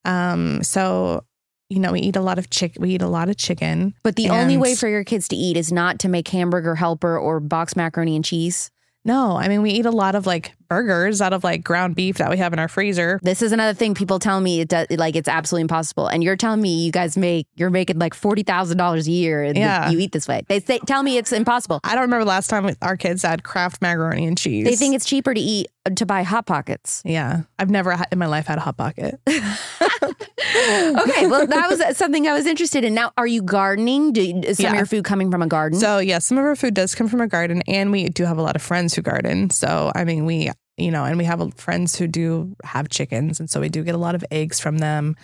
Um, so, you know, we eat a lot of chick. We eat a lot of chicken. But the only way for your kids to eat is not to make hamburger helper or box macaroni and cheese. No, I mean, we eat a lot of like burgers out of like ground beef that we have in our freezer. This is another thing people tell me it does, like it's absolutely impossible. And you're telling me you guys make you're making like forty thousand dollars a year and Yeah. you eat this way. They say tell me it's impossible. I don't remember last time our kids had Kraft macaroni and cheese. They think it's cheaper to eat to buy hot pockets. yeah. I've never in my life had a hot pocket. *laughs* *laughs* okay, well, that was something I was interested in. Now, are you gardening? Do, is some of your food coming from a garden? So yeah, some of our food does come from a garden, and we do have a lot of friends who garden. So I mean, we you know, and we have uh, friends who do have chickens, and so we do get a lot of eggs from them.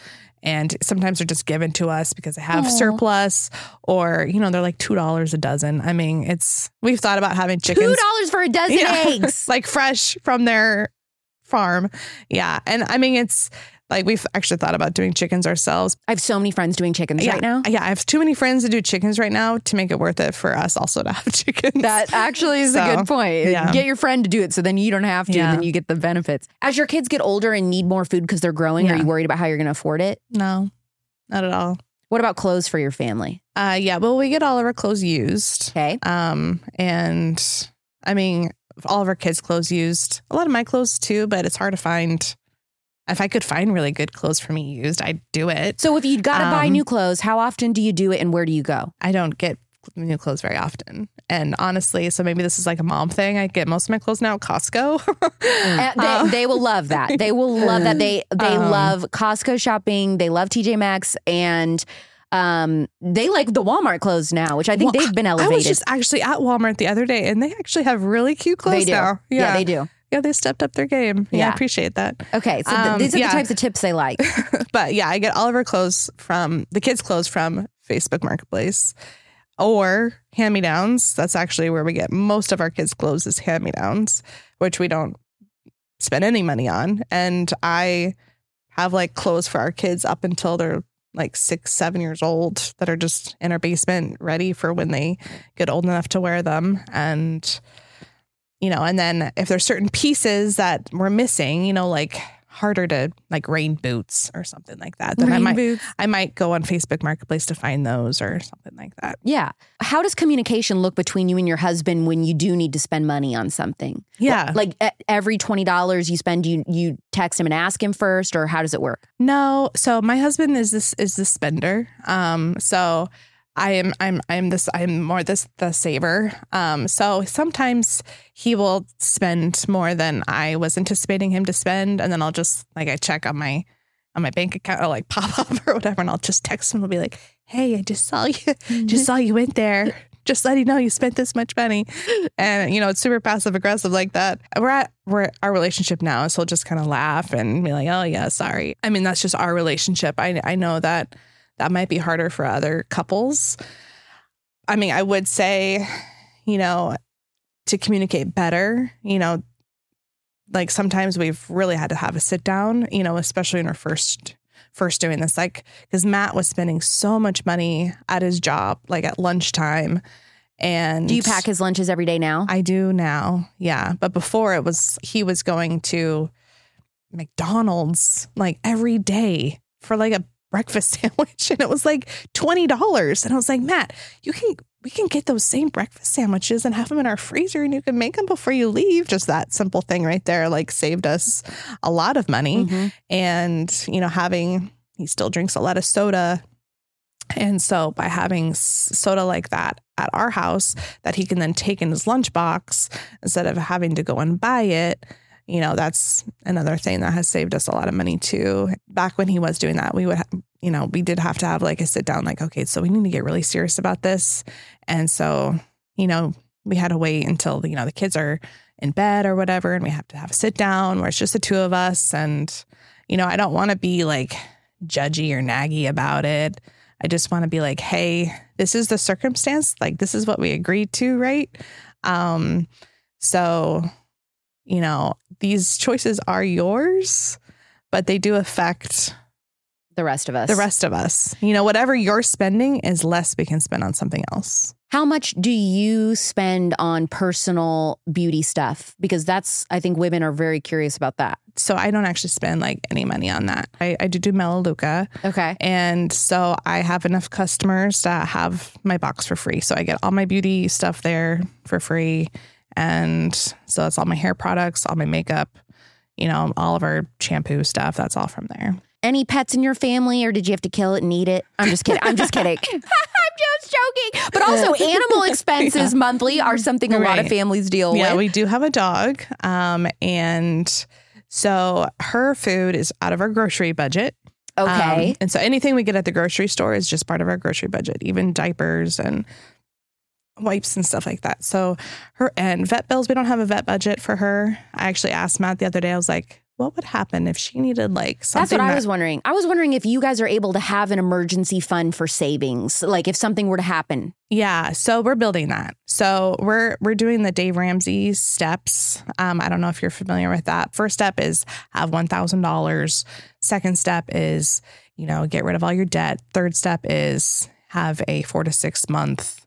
And sometimes they're just given to us because they have Aw. surplus, or you know, they're like two dollars a dozen. I mean, it's we've thought about having chickens Two dollars for a dozen Yeah. *laughs* eggs. like fresh from their farm. Yeah, and I mean, it's like we've actually thought about doing chickens ourselves. I have so many friends doing chickens yeah, right now. Yeah, I have too many friends to do chickens right now to make it worth it for us also to have *laughs* chickens. That actually is a good point. yeah. Get your friend to do it so then you don't have to, Yeah. and then you get the benefits. As your kids get older and need more food because they're growing, are you worried about how you're going to afford it? no, not at all. What about clothes for your family? Uh, yeah, well, we get all of our clothes used. Okay. Um, and I mean, all of our kids' clothes used. A lot of my clothes too, but it's hard to find. If I could find really good clothes for me used, I'd do it. So if you got to buy Um, new clothes, how often do you do it and where do you go? I don't get new clothes very often. And honestly, so maybe this is like a mom thing. I get most of my clothes now at Costco. *laughs* Uh, they, Um, they will love that. They will love that. They they Um, love Costco shopping. They love TJ Maxx and um they like the Walmart clothes now, which I think Well, they've been elevated. I was just actually at Walmart the other day and they actually have really cute clothes they do. now. Yeah. they do. Yeah, they stepped up their game. Yeah, Yeah. I appreciate that. Okay, so th- Um, these are yeah. the types of tips they like. *laughs* but yeah, I get all of our clothes from the kids' clothes from Facebook Marketplace or hand me downs. That's actually where we get most of our kids' clothes is hand me downs, which we don't spend any money on. And I have like clothes for our kids up until they're like six, seven years old that are just in our basement ready for when they get old enough to wear them. And, you know, and then if there's certain pieces that we're missing, you know, like harder to like rain boots or something like that, then I Rain might boots. I might go on Facebook Marketplace to find those or something like that. Yeah. How does communication look between you and your husband when you do need to spend money on something? Yeah. Like e- every twenty dollars you spend, you you text him and ask him first, or how does it work? No, so my husband is this is the spender. Um, so I am I'm I'm this I'm more this the saver. Um, so sometimes he will spend more than I was anticipating him to spend, and then I'll just like I check on my on my bank account or like *laughs* pop up or whatever, and I'll just text him. I'll be like, "Hey, I just saw you, *laughs* just saw you went there." Just letting you know you spent this much money, and you know it's super passive aggressive like that. We're at we're our relationship now, so he'll just kind of laugh and be like, "Oh yeah, sorry." I mean, that's just our relationship. I I know that that might be harder for other couples. I mean, I would say, you know, to communicate better, you know, like sometimes we've really had to have a sit down, you know, especially in our first first doing this like cuz Matt was spending so much money at his job like at lunchtime and Do you pack his lunches every day now? I do now. Yeah. But before it was, he was going to McDonald's like every day for like a breakfast *laughs* sandwich. And it was like $20. And I was like, Matt, you can, we can get those same breakfast sandwiches and have them in our freezer and you can make them before you leave. Just that simple thing right there, like saved us a lot of money. Mhm. And, you know, having, he still drinks a lot of soda. And so by having soda like that at our house that he can then take in his lunchbox instead of having to go and buy it, you know, that's another thing that has saved us a lot of money too. Back when he was doing that, we would, you know, we did have to have like a sit down, like, okay, so we need to get really serious about this. And so, you know, we had to wait until, you know, the kids are in bed or whatever, and we have to have a sit down where it's just the two of us. And, you know, I don't want to be like judgy or naggy about it. I just want to be like, hey, this is the circumstance. Like, this is what we agreed to, right? Um, so, you know, these choices are yours, but they do affect The rest of us. the rest of us. You know, whatever you're spending is less we can spend on something else. How much do you spend on personal beauty stuff? Because that's, I think women are very curious about that. So I don't actually spend like any money on that. I, I do do Melaleuca. Okay. And so I have enough customers to have my box for free. So I get all my beauty stuff there for free. And so that's all my hair products, all my makeup, you know, all of our shampoo stuff. That's all from there. Any pets in your family, or did you have to kill it and eat it? I'm just kidding. I'm just kidding. *laughs* *laughs* I'm just joking. But also, *laughs* animal expenses monthly are something a lot of families deal Yeah, with. Yeah, we do have a dog. Um, and so her food is out of our grocery budget. okay. Um, and so anything we get at the grocery store is just part of our grocery budget, even diapers and wipes and stuff like that. So her and vet bills, we don't have a vet budget for her. I actually asked Matt the other day, I was like, what would happen if she needed like something? That's what I was wondering. I was wondering if you guys are able to have an emergency fund for savings, like if something were to happen. Yeah, so we're building that. So we're we're doing the Dave Ramsey steps. Um, I don't know if you're familiar with that. First step is have one thousand dollars. Second step is you know get rid of all your debt. Third step is have a four to six month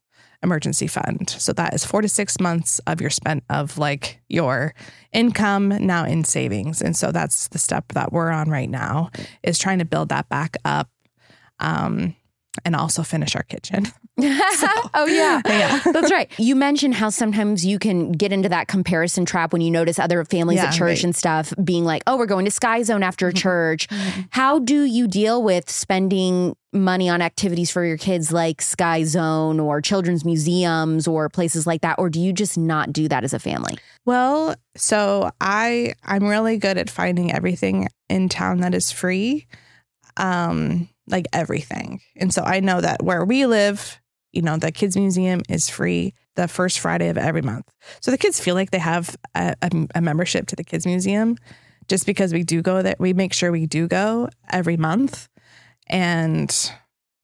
emergency fund. So that is four to six months of your spent of like your income now in savings. And so that's the step that we're on right now is trying to build that back up. Um, and also finish our kitchen. *laughs* *laughs* *laughs* oh yeah. *laughs* Yeah. That's right. You mentioned how sometimes you can get into that comparison trap when you notice other families Yeah, at church right. Mm-hmm. and stuff being like, "Oh, we're going to Sky Zone after church." How do you deal with spending money on activities for your kids like Sky Zone or children's museums or places like that or do you just not do that as a family? Well, so I I'm really good at finding everything in town that is free. Um like everything. And so I know that where we live, you know, the kids museum is free the first Friday of every month. So the kids feel like they have a, a, a membership to the kids museum just because we do go that we make sure we do go every month and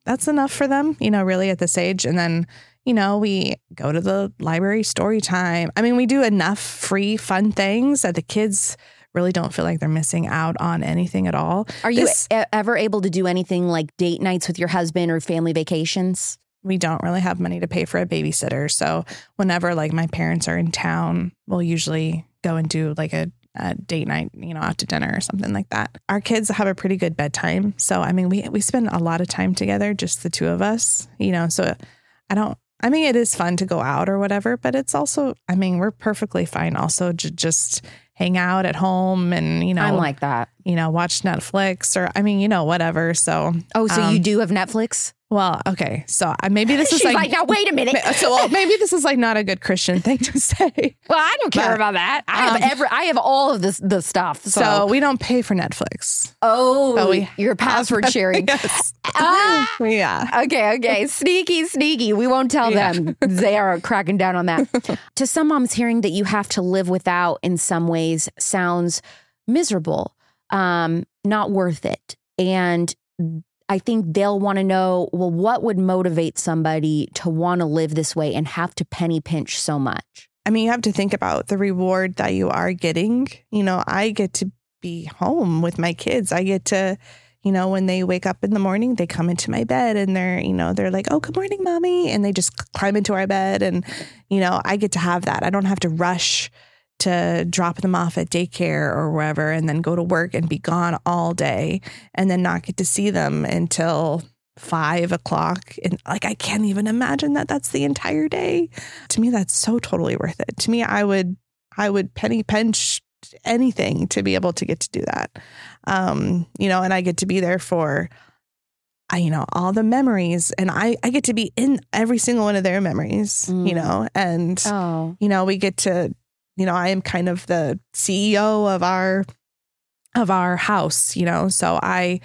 that's enough for them, you know, really at this age. And then, you know, we go to the library story time. I mean, we do enough free, fun things that the kids really don't feel like they're missing out on anything at all. Are you ever able to do anything like date nights with your husband or family vacations? We don't really have money to pay for a babysitter. So whenever like my parents are in town, we'll usually go and do like a a date night, you know, out to dinner or something like that. Our kids have a pretty good bedtime. So, I mean, we, we spend a lot of time together, just the two of us, you know, so I don't, I mean, it is fun to go out or whatever, but it's also, I mean, we're perfectly fine also to just hang out at home and, you know, I'm like that, you know, watch Netflix or, I mean, you know, whatever. So, oh, so um, you do have Netflix? Well, okay. So maybe this is like, like, now wait a minute. So well, maybe this is like not a good Christian thing to say. *laughs* Well, I don't care but, about that. I have um, every, I have all of this the stuff. So. so. we don't pay for Netflix. Oh, we your password sharing. *laughs* yes. ah, *laughs* yeah. Okay. Okay. Sneaky, sneaky. We won't tell yeah. them. They are cracking down on that. to some moms, hearing that you have to live without in some ways sounds miserable, um, not worth it, and I think they'll want to know well, what would motivate somebody to want to live this way and have to penny pinch so much? I mean, you have to think about the reward that you are getting. You know, I get to be home with my kids. I get to, you know, when they wake up in the morning, they come into my bed and they're, you know, they're like, oh, good morning, mommy. And they just climb into our bed. And, you know, I get to have that. I don't have to rush to drop them off at daycare or wherever and then go to work and be gone all day and then not get to see them until five o'clock. And like, I can't even imagine that that's the entire day. To me, that's so totally worth it. To me, I would, I would penny pinch anything to be able to get to do that. Um, you know, and I get to be there for I, you know, all the memories and I, I get to be in every single one of their memories, mm. you know, and, oh. you know, we get to you know, I am kind of the CEO of our of our house, you know. So I,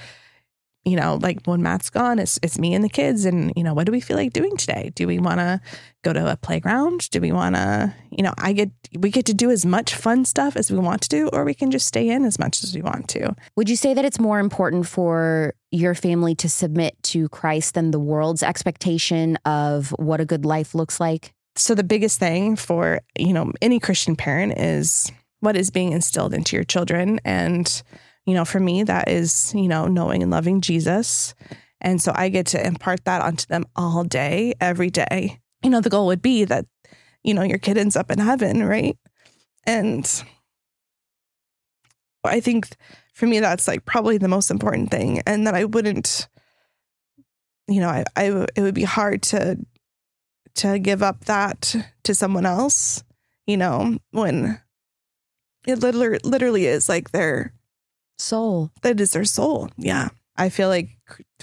you know, like when Matt's gone, it's it's me and the kids and, you know, what do we feel like doing today? Do we want to go to a playground? Do we want to, you know, I get we get to do as much fun stuff as we want to do or we can just stay in as much as we want to. Would you say that it's more important for your family to submit to Christ than the world's expectation of what a good life looks like? So the biggest thing for you know any christian parent is what is being instilled into your children. And you know for me that is you know knowing and loving jesus. And so i get to impart that onto them all day every day. You know the goal would be that you know your kid ends up in heaven right? And i think for me that's like probably the most important thing. And that i wouldn't you know i, I it would be hard to to give up that to someone else, you know, when it literally, literally is like their soul. That is their soul. Yeah. I feel like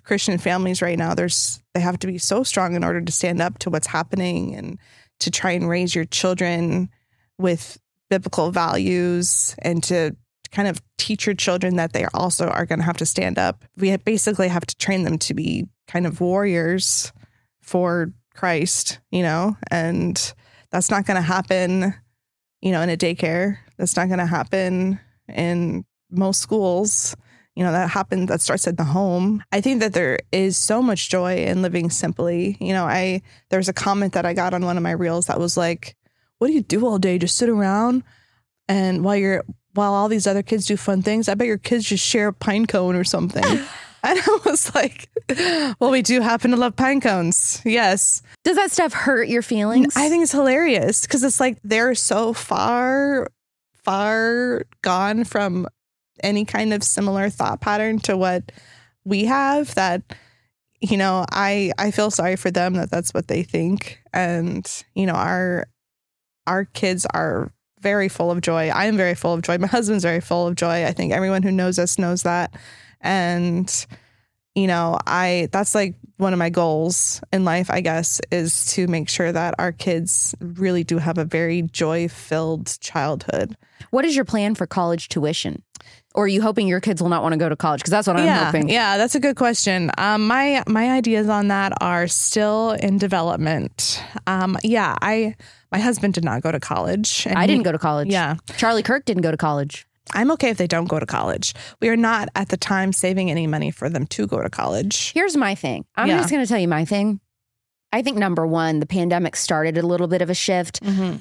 Christian families right now, there's, they have to be so strong in order to stand up to what's happening and to try and raise your children with biblical values and to kind of teach your children that they also are going to have to stand up. We basically have to train them to be kind of warriors for Christ, you know, and that's not going to happen, you know, in a daycare. That's not going to happen in most schools. You know, that happens, that starts at the home. I think that there is so much joy in living simply. You know, I, there's a comment that I got on one of my reels that was like, what do you do all day? Just sit around and while you're, while all these other kids do fun things, I bet your kids just share a pine cone or something. *laughs* *laughs* And I was like, well, we do happen to love pine cones. Yes. Does that stuff hurt your feelings? I think it's hilarious because it's like they're so far, far gone from any kind of similar thought pattern to what we have that you know i i feel sorry for them that that's what they think and you know our our kids are very full of joy i am very full of joy my husband's very full of joy i think everyone who knows us knows that and you know, I that's like one of my goals in life, I guess, is to make sure that our kids really do have a very joy filled childhood. What is your plan for college tuition? Or are you hoping your kids will not want to go to college? Because that's what I'm hoping. Yeah, that's a good question. Um, my my ideas on that are still in development. Um, yeah, I my husband did not go to college. I didn't go to college. Yeah, Charlie Kirk didn't go to college. I'm okay if they don't go to college. We are not at the time saving any money for them to go to college. Here's my thing. I'm Yeah. just going to tell you my thing. I think number one, the pandemic started a little bit of a shift mm-hmm.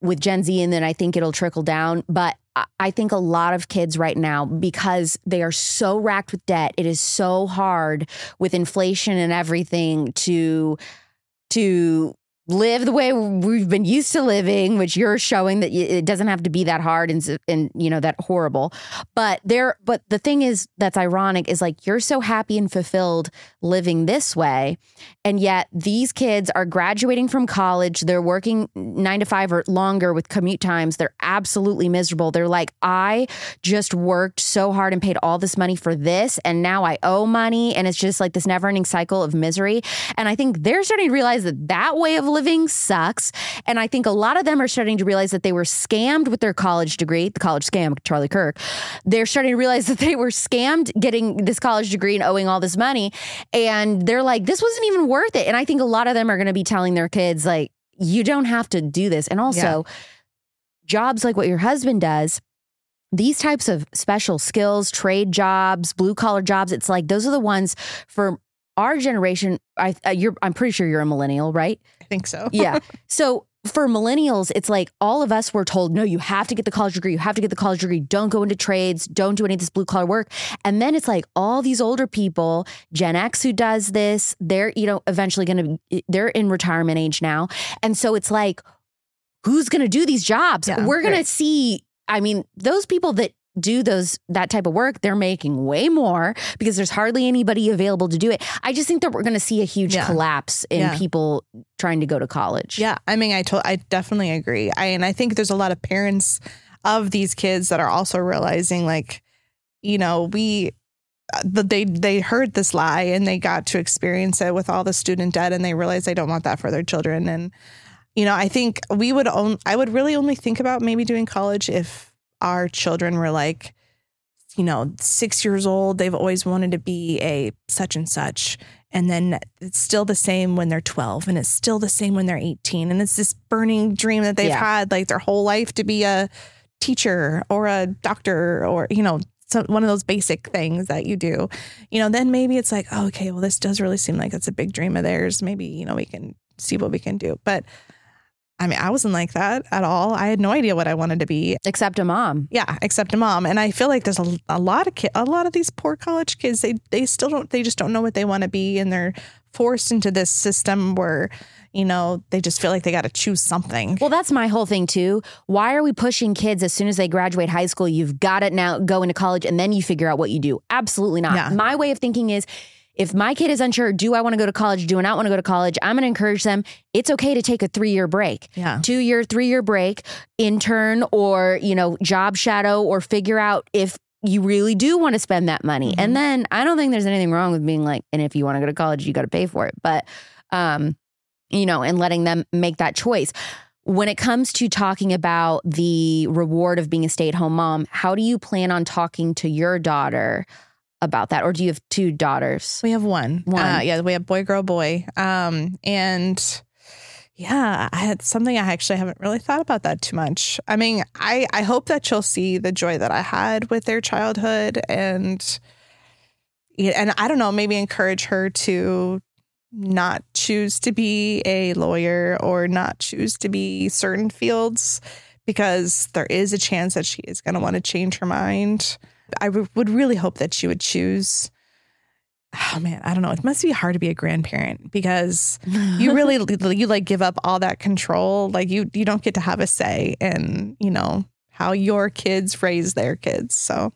with Gen Z, and then I think it'll trickle down. But I- I think a lot of kids right now, because they are so racked with debt, it is so hard with inflation and everything to to live the way we've been used to living which you're showing that it doesn't have to be that hard and, and you know that horrible. But there but the thing is that's ironic is like you're so happy and fulfilled living this way and yet these kids are graduating from college. They're working 9 to 5 or longer with commute times. They're absolutely miserable. They're like I just worked so hard and paid all this money for this and now I owe money. And it's just like this never-ending cycle of misery. And I think they're starting to realize that that way of living sucks. And I think a lot of them are starting to realize that they were scammed with their college degree the college scam Charlie Kirk. They're starting to realize *laughs* that they were scammed getting this college degree and owing all this money. And they're like this wasn't even worth it. And I think a lot of them are going to be telling their kids like you don't have to do this. And also jobs like what your husband does these types of special skills, trade jobs, blue collar jobs, it's like those are the ones for our generation. I, uh, you're, I'm pretty sure you're a millennial, right? Think so. *laughs* Yeah. so for millennials, it's like all of us were told, no, you have to get the college degree. You have to get the college degree. Don't go into trades. Don't do any of this blue collar work. And then it's like all these older people, Gen X who does this, they're, you know, eventually going to, eh, they're in retirement age now. And so it's like, who's going to do these jobs? Yeah, We're going to see, I mean, those people that do those that type of work they're making way more because there's hardly anybody available to do it i just think that we're going to see a huge Yeah. collapse in Yeah. people trying to go to college Yeah, I mean, I to- I definitely agree. I and I think there's a lot of parents of these kids that are also realizing, like, you know, we uh, they they heard this lie and they got to experience it with all the student debt, and they realize they don't want that for their children. And you know, I think we would own. I would really only think about maybe doing college if our children were like, you know, six years old. They've always wanted to be a such and such. And then it's still the same when they're 12 and it's still the same when they're 18. And it's this burning dream that they've Yeah. had like their whole life to be a teacher or a doctor or, you know, so one of those basic things that you do, you know, then maybe it's like, oh, okay, well, this does really seem like it's a big dream of theirs. Maybe, you know, we can see what we can do. But I mean, I wasn't like that at all. I had no idea what I wanted to be except a mom yeah, except a mom. And I feel like there's a, a lot of ki- a lot of these poor college kids. They they still don't. They just don't know what they want to be, and they're forced into this system where you know they just feel like they got to choose something. Well, that's my whole thing too. Why are we pushing kids as soon as they graduate high school? You've got to now go into college and then you figure out what you do. Absolutely not. Yeah. My way of thinking is if my kid is unsure, do I want to go to college? Do I not want to go to college? I'm going to encourage them. It's okay to take a three year break. Yeah. Two year, three year break, intern or, you know, job shadow or figure out if you really do want to spend that money. Mm-hmm. And then I don't think there's anything wrong with being like, and if you want to go to college, you got to pay for it. But, um, you know, and letting them make that choice. When it comes to talking about the reward of being a stay at home mom, how do you plan on talking to your daughter about that? Or do you have two daughters? We have one. One. Uh, yeah, we have boy, girl, boy. Um, and yeah, I had something I actually haven't really thought about that too much. I mean, I I hope that she'll see the joy that I had with their childhood, and and I don't know, maybe encourage her to not choose to be a lawyer or not choose to be certain fields because there is a chance that she is going to want to change her mind. I w- would really hope that she would choose. Oh man, I don't know. It must be hard to be a grandparent because *laughs* you really you like give up all that control. Like you you don't get to have a say in, you know, how your kids raise their kids. So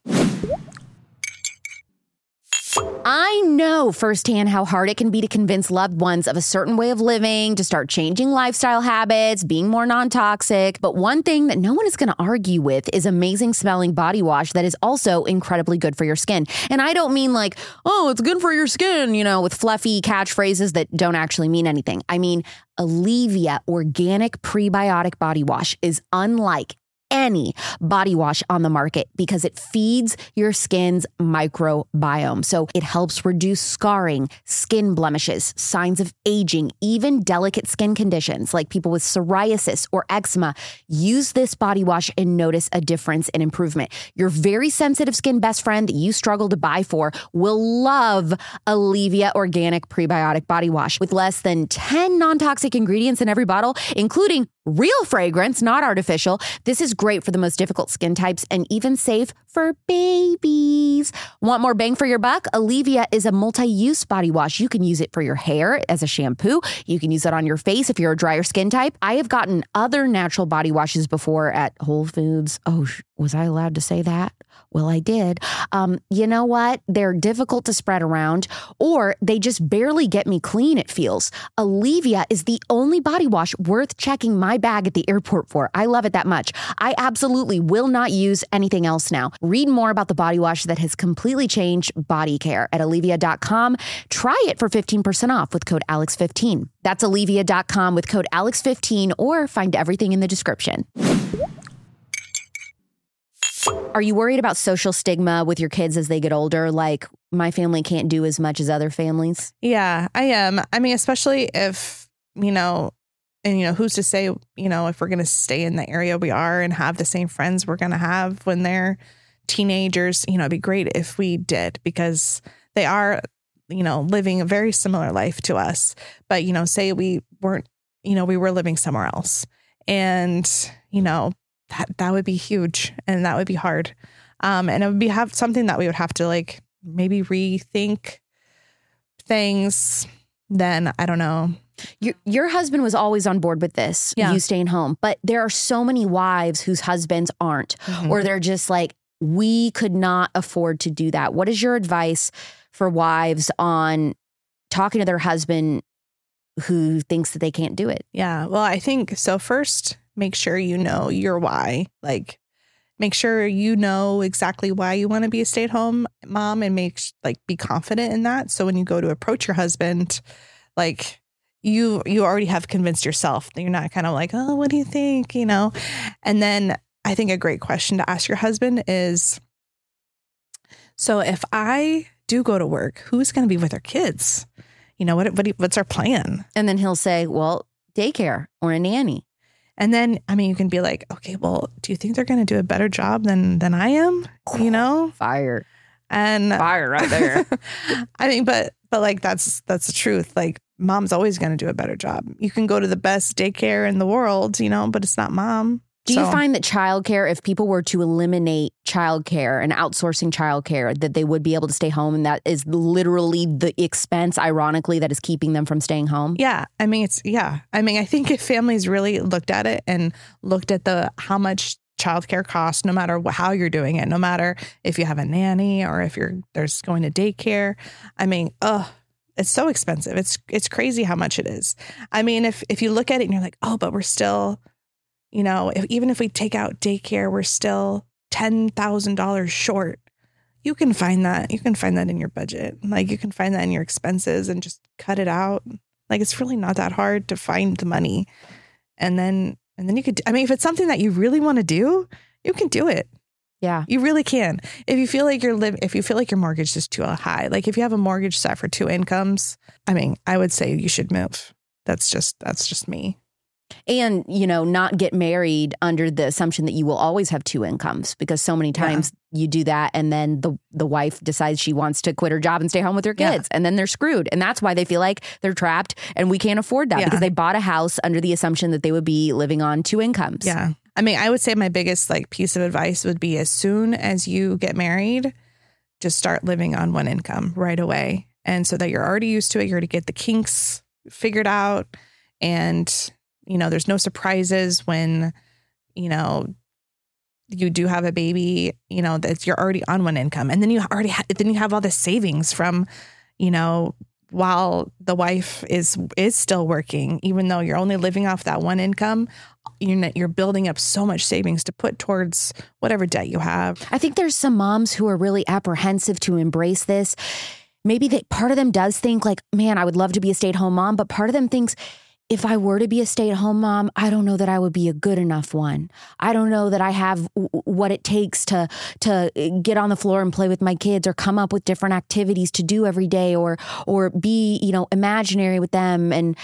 I know firsthand how hard it can be to convince loved ones of a certain way of living, to start changing lifestyle habits, being more non toxic. But one thing that no one is going to argue with is amazing smelling body wash that is also incredibly good for your skin. And I don't mean like, oh, it's good for your skin, you know, with fluffy catchphrases that don't actually mean anything. I mean, Aleavia Organic Prebiotic Body Wash is unlike any body wash on the market because it feeds your skin's microbiome. So it helps reduce scarring, skin blemishes, signs of aging, even delicate skin conditions like people with psoriasis or eczema. Use this body wash and notice a difference in improvement. Your very sensitive skin best friend that you struggle to buy for will love Aleavia Organic Prebiotic Body Wash with less than 10 non toxic ingredients in every bottle, including real fragrance, not artificial. This is great for the most difficult skin types and even safe for babies. Want more bang for your buck? Aleavia is a multi use body wash. You can use it for your hair as a shampoo. You can use it on your face if you're a drier skin type. I have gotten other natural body washes before at Whole Foods. Oh, was I allowed to say that? Well, I did. Um, you know what? They're difficult to spread around, or they just barely get me clean, it feels. Aleavia is the only body wash worth checking my bag at the airport for. I love it that much. I absolutely will not use anything else now. Read more about the body wash that has completely changed body care at Aleavia.com. Try it for 15% off with code ALEX15. That's Aleavia.com with code ALEX15 or find everything in the description. Are you worried about social stigma with your kids as they get older? Like, my family can't do as much as other families? Yeah, I am. I mean, especially if, you know, and, you know, who's to say, you know, if we're going to stay in the area we are and have the same friends we're going to have when they're teenagers, you know, it'd be great if we did because they are, you know, living a very similar life to us. But, you know, say we weren't, you know, we were living somewhere else and, you know, that that would be huge and that would be hard. Um, and it would be have something that we would have to like maybe rethink things. Then I don't know. Your, your husband was always on board with this, Yeah. you staying home. But there are so many wives whose husbands aren't, Mm-hmm. or they're just like, we could not afford to do that. What is your advice for wives on talking to their husband who thinks that they can't do it? Yeah. Well, I think so. First, make sure you know your why. Like, make sure you know exactly why you want to be a stay at home mom and make like be confident in that. So when you go to approach your husband, like, you you already have convinced yourself that you're not kind of like oh what do you think you know and then i think a great question to ask your husband is so if i do go to work who's going to be with our kids you know what, what what's our plan And then he'll say, well, daycare or a nanny. And then, I mean, you can be like, okay, well, do you think they're going to do a better job than than I am? You know, Fire. and Fire right there. *laughs* I mean, but but like that's that's the truth. Like, mom's always going to do a better job. You can go to the best daycare in the world, you know, but it's not mom. Do you find that childcare, if people were to eliminate childcare and outsourcing childcare, that they would be able to stay home and that is literally the expense, ironically, that is keeping them from staying home? Yeah, I mean, it's yeah. I mean, I think if families really looked at it and looked at the how much childcare costs, no matter how you're doing it, no matter if you have a nanny or if you're there's going to daycare. I mean, ugh, it's so expensive. It's it's crazy how much it is. I mean, if if you look at it and you're like, oh, but we're still, you know, if, even if we take out daycare, we're still ten thousand dollars short. You can find that. You can find that in your budget. Like you can find that in your expenses and just cut it out. Like it's really not that hard to find the money. And then and then you could I mean if it's something that you really want to do, you can do it. Yeah. You really can. If you feel like you're live if you feel like your mortgage is too high, like if you have a mortgage set for two incomes, I mean, I would say you should move. That's just that's just me. And, you know, not get married under the assumption that you will always have two incomes because so many Yeah. times you do that and then the the wife decides she wants to quit her job and stay home with her Yeah. kids and then they're screwed. And that's why they feel like they're trapped and we can't afford that Yeah. because they bought a house under the assumption that they would be living on two incomes. Yeah. I mean, I would say my biggest like piece of advice would be as soon as you get married, just start living on one income right away. And so that you're already used to it, you're to get the kinks figured out and you know, there's no surprises when you know you do have a baby, you know, that you're already on one income. And then you already ha- then you have all the savings from, you know, while the wife is is still working, even though you're only living off that one income, you're you're building up so much savings to put towards whatever debt you have. I think there's some moms who are really apprehensive to embrace this. Maybe that part of them does think like, man, I would love to be a stay-at-home mom, but part of them thinks if I were to be a stay at home mom, I don't know that I would be a good enough one. I don't know that I have w- what it takes to to uh, get on the floor and play with my kids or come up with different activities to do every day or or be, you know, imaginary with them and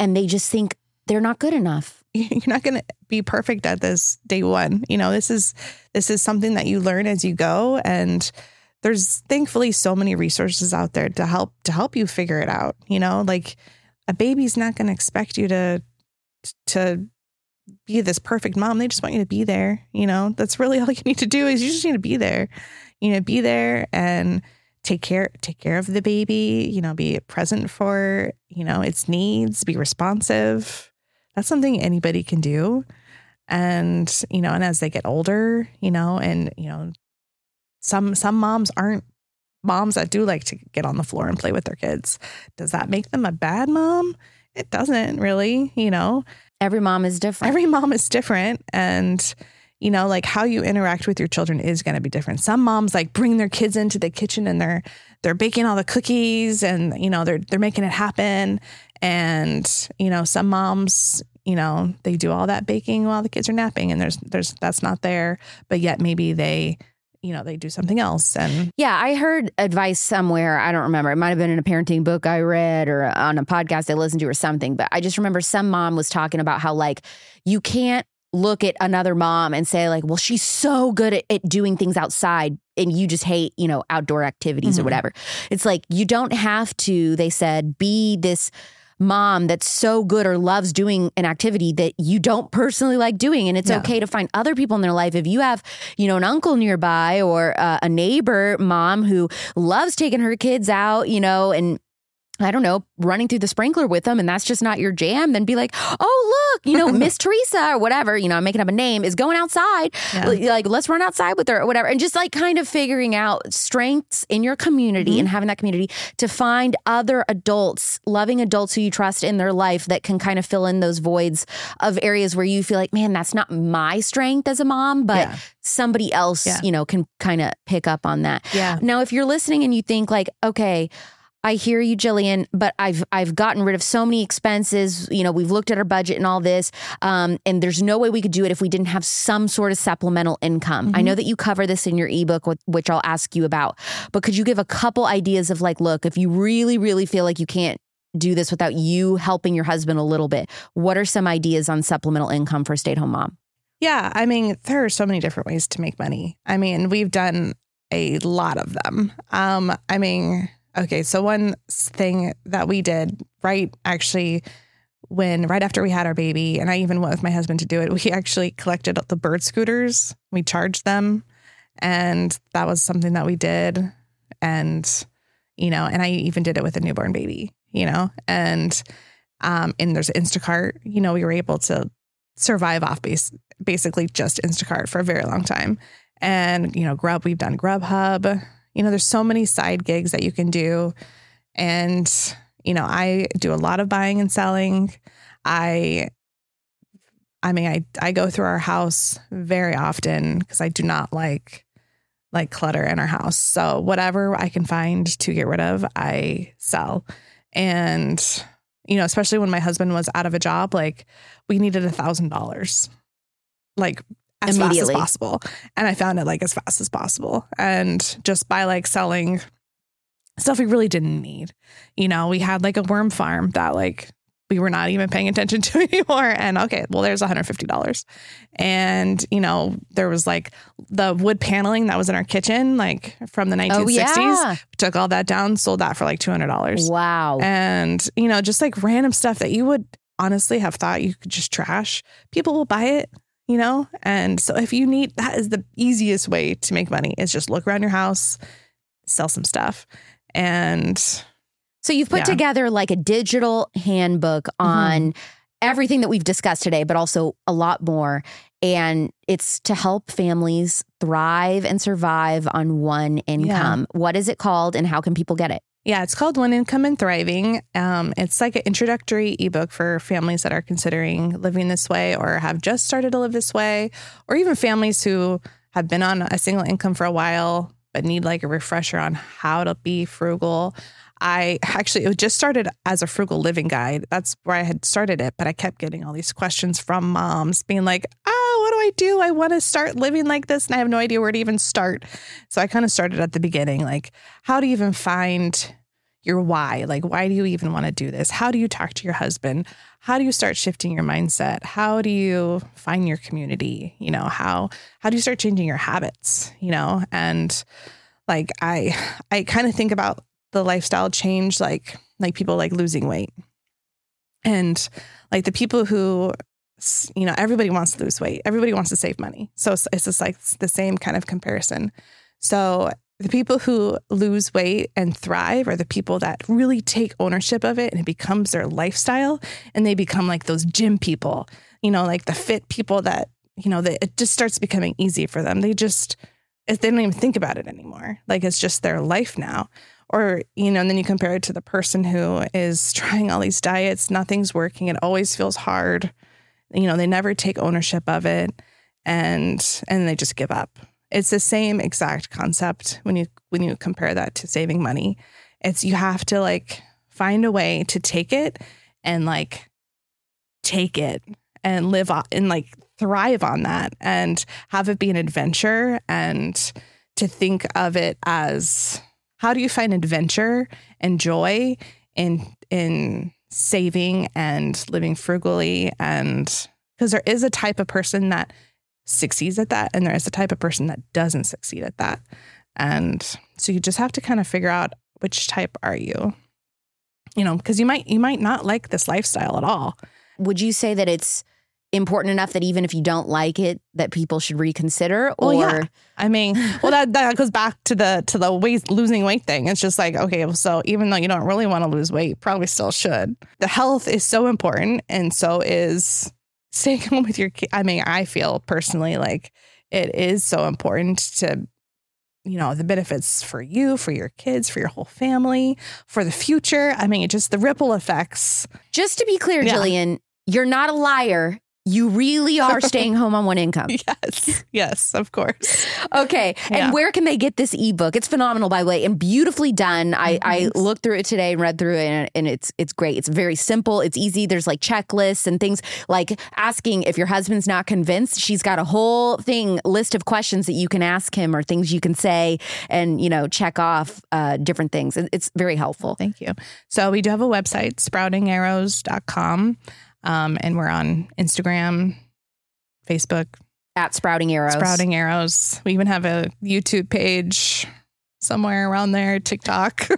and they just think they're not good enough. *laughs* You're not going to be perfect at this day one. You know, this is this is something that you learn as you go and there's thankfully so many resources out there to help to help you figure it out, you know? Like a baby's not going to expect you to to be this perfect mom. They just want you to be there. You know, that's really all *laughs* you need to do is you just need to be there. You know, be there and take care take care of the baby. You know, be present for you know its needs. Be responsive. That's something anybody can do. And you know, and as they get older, you know, and you know, some some moms aren't moms that do like to get on the floor and play with their kids. Does that make them a bad mom? It doesn't really, you know. Every mom is different. Every mom is different. And, you know, like how you interact with your children is going to be different. Some moms like bring their kids into the kitchen and they're they're baking all the cookies and you know they're they're making it happen and you know some moms you know they do all that baking while the kids are napping and there's there's that's not there but yet maybe they you know, they do something else. And yeah, I heard advice somewhere. I don't remember. It might have been in a parenting book I read or on a podcast I listened to or something. But I just remember some mom was talking about how, like, you can't look at another mom and say, like, well, she's so good at, at doing things outside and you just hate, you know, outdoor activities mm-hmm. or whatever. It's like, you don't have to, they said, be this mom that's so good or loves doing an activity that you don't personally like doing. And it's yeah. okay to find other people in their life. If you have, you know, an uncle nearby or uh, a neighbor mom who loves taking her kids out, you know, and I don't know, running through the sprinkler with them and that's just not your jam, then be like, oh, look, you know, *laughs* Miss Teresa or whatever, you know, I'm making up a name, is going outside. Yeah. Like, let's run outside with her or whatever. And just like kind of figuring out strengths in your community mm-hmm. and having that community to find other adults, loving adults who you trust in their life that can kind of fill in those voids of areas where you feel like, man, that's not my strength as a mom, but yeah. somebody else, yeah. you know, can kind of pick up on that. Yeah. Now, if you're listening and you think like, okay, I hear you, Jillian, but I've I've gotten rid of so many expenses. You know, we've looked at our budget and all this, um, and there's no way we could do it if we didn't have some sort of supplemental income. Mm-hmm. I know that you cover this in your ebook, which I'll ask you about. But could you give a couple ideas of like, look, if you really, really feel like you can't do this without you helping your husband a little bit, what are some ideas on supplemental income for a stay-at-home mom? Yeah, I mean, there are so many different ways to make money. I mean, we've done a lot of them. Um, I mean Okay, so one thing that we did right actually when right after we had our baby, and I even went with my husband to do it, *laughs* we actually collected the bird scooters. We charged them, and that was something that we did. And you know, and I even did it with a newborn baby. You know, and um, and there's Instacart. You know, we were able to survive off base basically just Instacart for a very long time. And you know, Grub, we've done Grubhub you know, there's so many side gigs that you can do. And, you know, I do a lot of buying and selling. I I mean, I I go through our house very often because I do not like like clutter in our house. So whatever I can find to get rid of, I sell. And you know, especially when my husband was out of a job, like we needed a thousand dollars, like as fast as possible. And I found it like as fast as possible. And just by like selling stuff we really didn't need. You know, we had like a worm farm that like we were not even paying attention *laughs* to anymore. And okay, well, there's $150. And, you know, there was like the wood paneling that was in our kitchen, like from the 1960s. Oh, yeah. Took all that down, sold that for like $200. Wow. And, you know, just like random stuff that you would honestly have thought you could just trash. People will buy it you know? And so if you need, that is the easiest way to make money is just look around your house, sell some stuff. And so you've put yeah. together like a digital handbook mm-hmm. on everything that we've discussed today, but also a lot more. and it's to help families thrive and survive on one income. What is it called and how can people get it? Yeah, it's called One Income and Thriving. Um, it's like an introductory ebook for families that are considering living this way or have just started to live this way, or even families who have been on a single income for a while but need like a refresher on how to be frugal. I actually it just started as a frugal living guide. That's where I had started it, but I kept getting all these questions from moms being like, "Oh, what do I do? I want to start living like this and I have no idea where to even start." So I kind of started at the beginning, like, how you even find your why? Like, why do you even want to do this? How do you talk to your husband? How do you start shifting your mindset? How do you find your community? You know, how how do you start changing your habits, you know? And like I I kind of think about the lifestyle change like like people like losing weight and like the people who you know everybody wants to lose weight everybody wants to save money so it's, just like the same kind of comparison so the people who lose weight and thrive are the people that really take ownership of it and it becomes their lifestyle. And they become like those gym people you know like the fit people that you know that it just starts becoming easy for them. They just they don't even think about it anymore. Like it's just their life now. Or you know and then you compare it to the person who is trying all these diets nothing's working it always feels hard. You know they never take ownership of it and and they just give up it's the same exact concept when you when you compare that to saving money. It's you have to like find a way to take it and like take it and live on and like thrive on that and have it be an adventure and to think of it as how do you find adventure and joy in in saving and living frugally and because there is a type of person that succeeds at that and there is a type of person that doesn't succeed at that. And so you just have to kind of figure out which type are you. You know because you might you might not like this lifestyle at all. Would you say that it's important enough that even if you don't like it that people should reconsider or well, yeah. i mean *laughs* well that, that goes back to the to the weight losing weight thing. It's just like okay so even though you don't really want to lose weight you probably still should. The health is so important and so is staying home with your kid i mean i feel personally like it is so important to you know the benefits for you for your kids for your whole family for the future. I mean just the ripple effects. Just to be clear yeah. jillian you're not a liar you really are *laughs* staying home on one income. Yes. Yes, of course. okay. And yeah. where can they get this ebook? It's phenomenal, by the way, and beautifully done. I, I looked through it today and read through it, and, and it's it's great. It's very simple. It's easy. There's like checklists and things like asking if your husband's not convinced. She's got a whole thing list of questions that you can ask him or things you can say, and you know check off uh, different things. It's very helpful. Thank you. So we do have a website, sproutingarrows.com. Um, and we're on Instagram, Facebook at Sprouting Arrows. Sprouting Arrows. We even have a YouTube page somewhere around there, TikTok.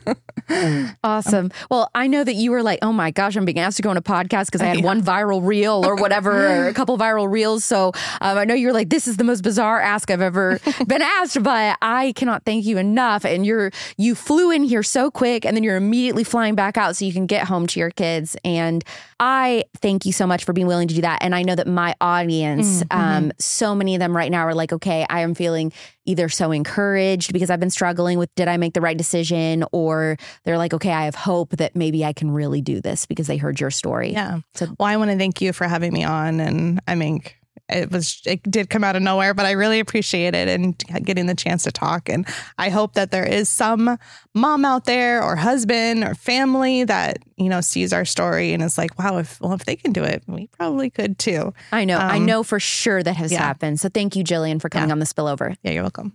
*laughs* awesome. Well, I know that you were like, oh my gosh, I'm being asked to go on a podcast because I had *laughs* yeah. one viral reel or whatever, or *laughs* a couple viral reels. So um, I know you're like, this is the most bizarre ask I've ever been asked, but I cannot thank you enough. And you're you flew in here so quick, and then you're immediately flying back out so you can get home to your kids. And I thank you so much for being willing to do that. And I know that my audience, mm-hmm. um, so many of them right now are like, okay, I am feeling either so encouraged because I've been struggling with did I make the right decision or they're like okay I have hope that maybe I can really do this because they heard your story. Yeah. So well I want to thank you for having me on and I mean it was it did come out of nowhere but i really appreciate it and getting the chance to talk. And i hope that there is some mom out there or husband or family that you know sees our story and is like wow if well if they can do it we probably could too. I know. Um, i know for sure that has yeah. happened. So thank you jillian for coming yeah. on the spillover. Yeah you're welcome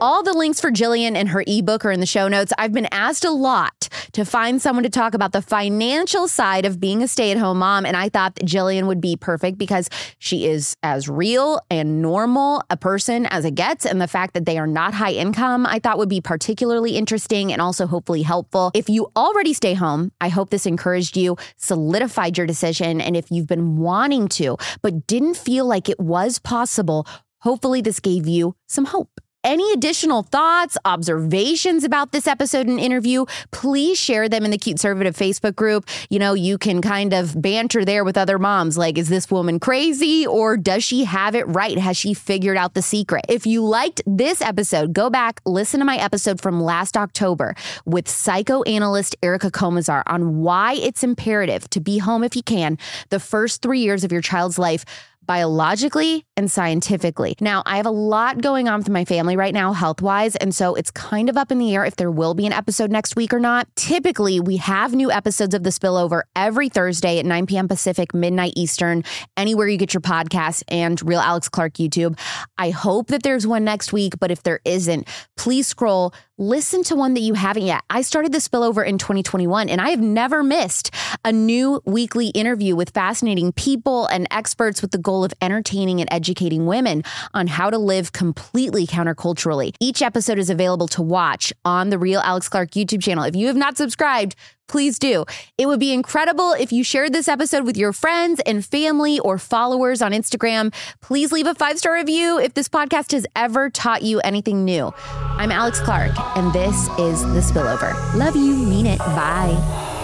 all the links for Jillian and her ebook are in the show notes. I've been asked a lot to find someone to talk about the financial side of being a stay at home mom. And I thought that Jillian would be perfect because she is as real and normal a person as it gets. And the fact that they are not high income, I thought would be particularly interesting and also hopefully helpful. If you already stay home, I hope this encouraged you, solidified your decision. And if you've been wanting to, but didn't feel like it was possible, hopefully this gave you some hope. Any additional thoughts, observations about this episode and interview, please share them in the Cuteservative Facebook group. You know, you can kind of banter there with other moms like, is this woman crazy or does she have it right? Has she figured out the secret? If you liked this episode, go back, listen to my episode from last October with psychoanalyst Erica Komisar on why it's imperative to be home if you can the first three years of your child's life biologically and scientifically. Now, I have a lot going on with my family right now, health wise. And so it's kind of up in the air if there will be an episode next week or not. Typically, we have new episodes of The Spillover every Thursday at 9 p.m. Pacific, midnight Eastern, anywhere you get your podcasts and Real Alex Clark YouTube. I hope that there's one next week, but if there isn't, please scroll listen to one that you haven't yet. I started the spillover in 2021 and I have never missed a new weekly interview with fascinating people and experts with the goal of entertaining and educating women on how to live completely counterculturally. Each episode is available to watch on the Real Alex Clark YouTube channel. If you have not subscribed, please do. It would be incredible if you shared this episode with your friends and family or followers on Instagram. Please leave a five star review if this podcast has ever taught you anything new. I'm Alex Clark, and this is The Spillover. Love you, mean it. Bye.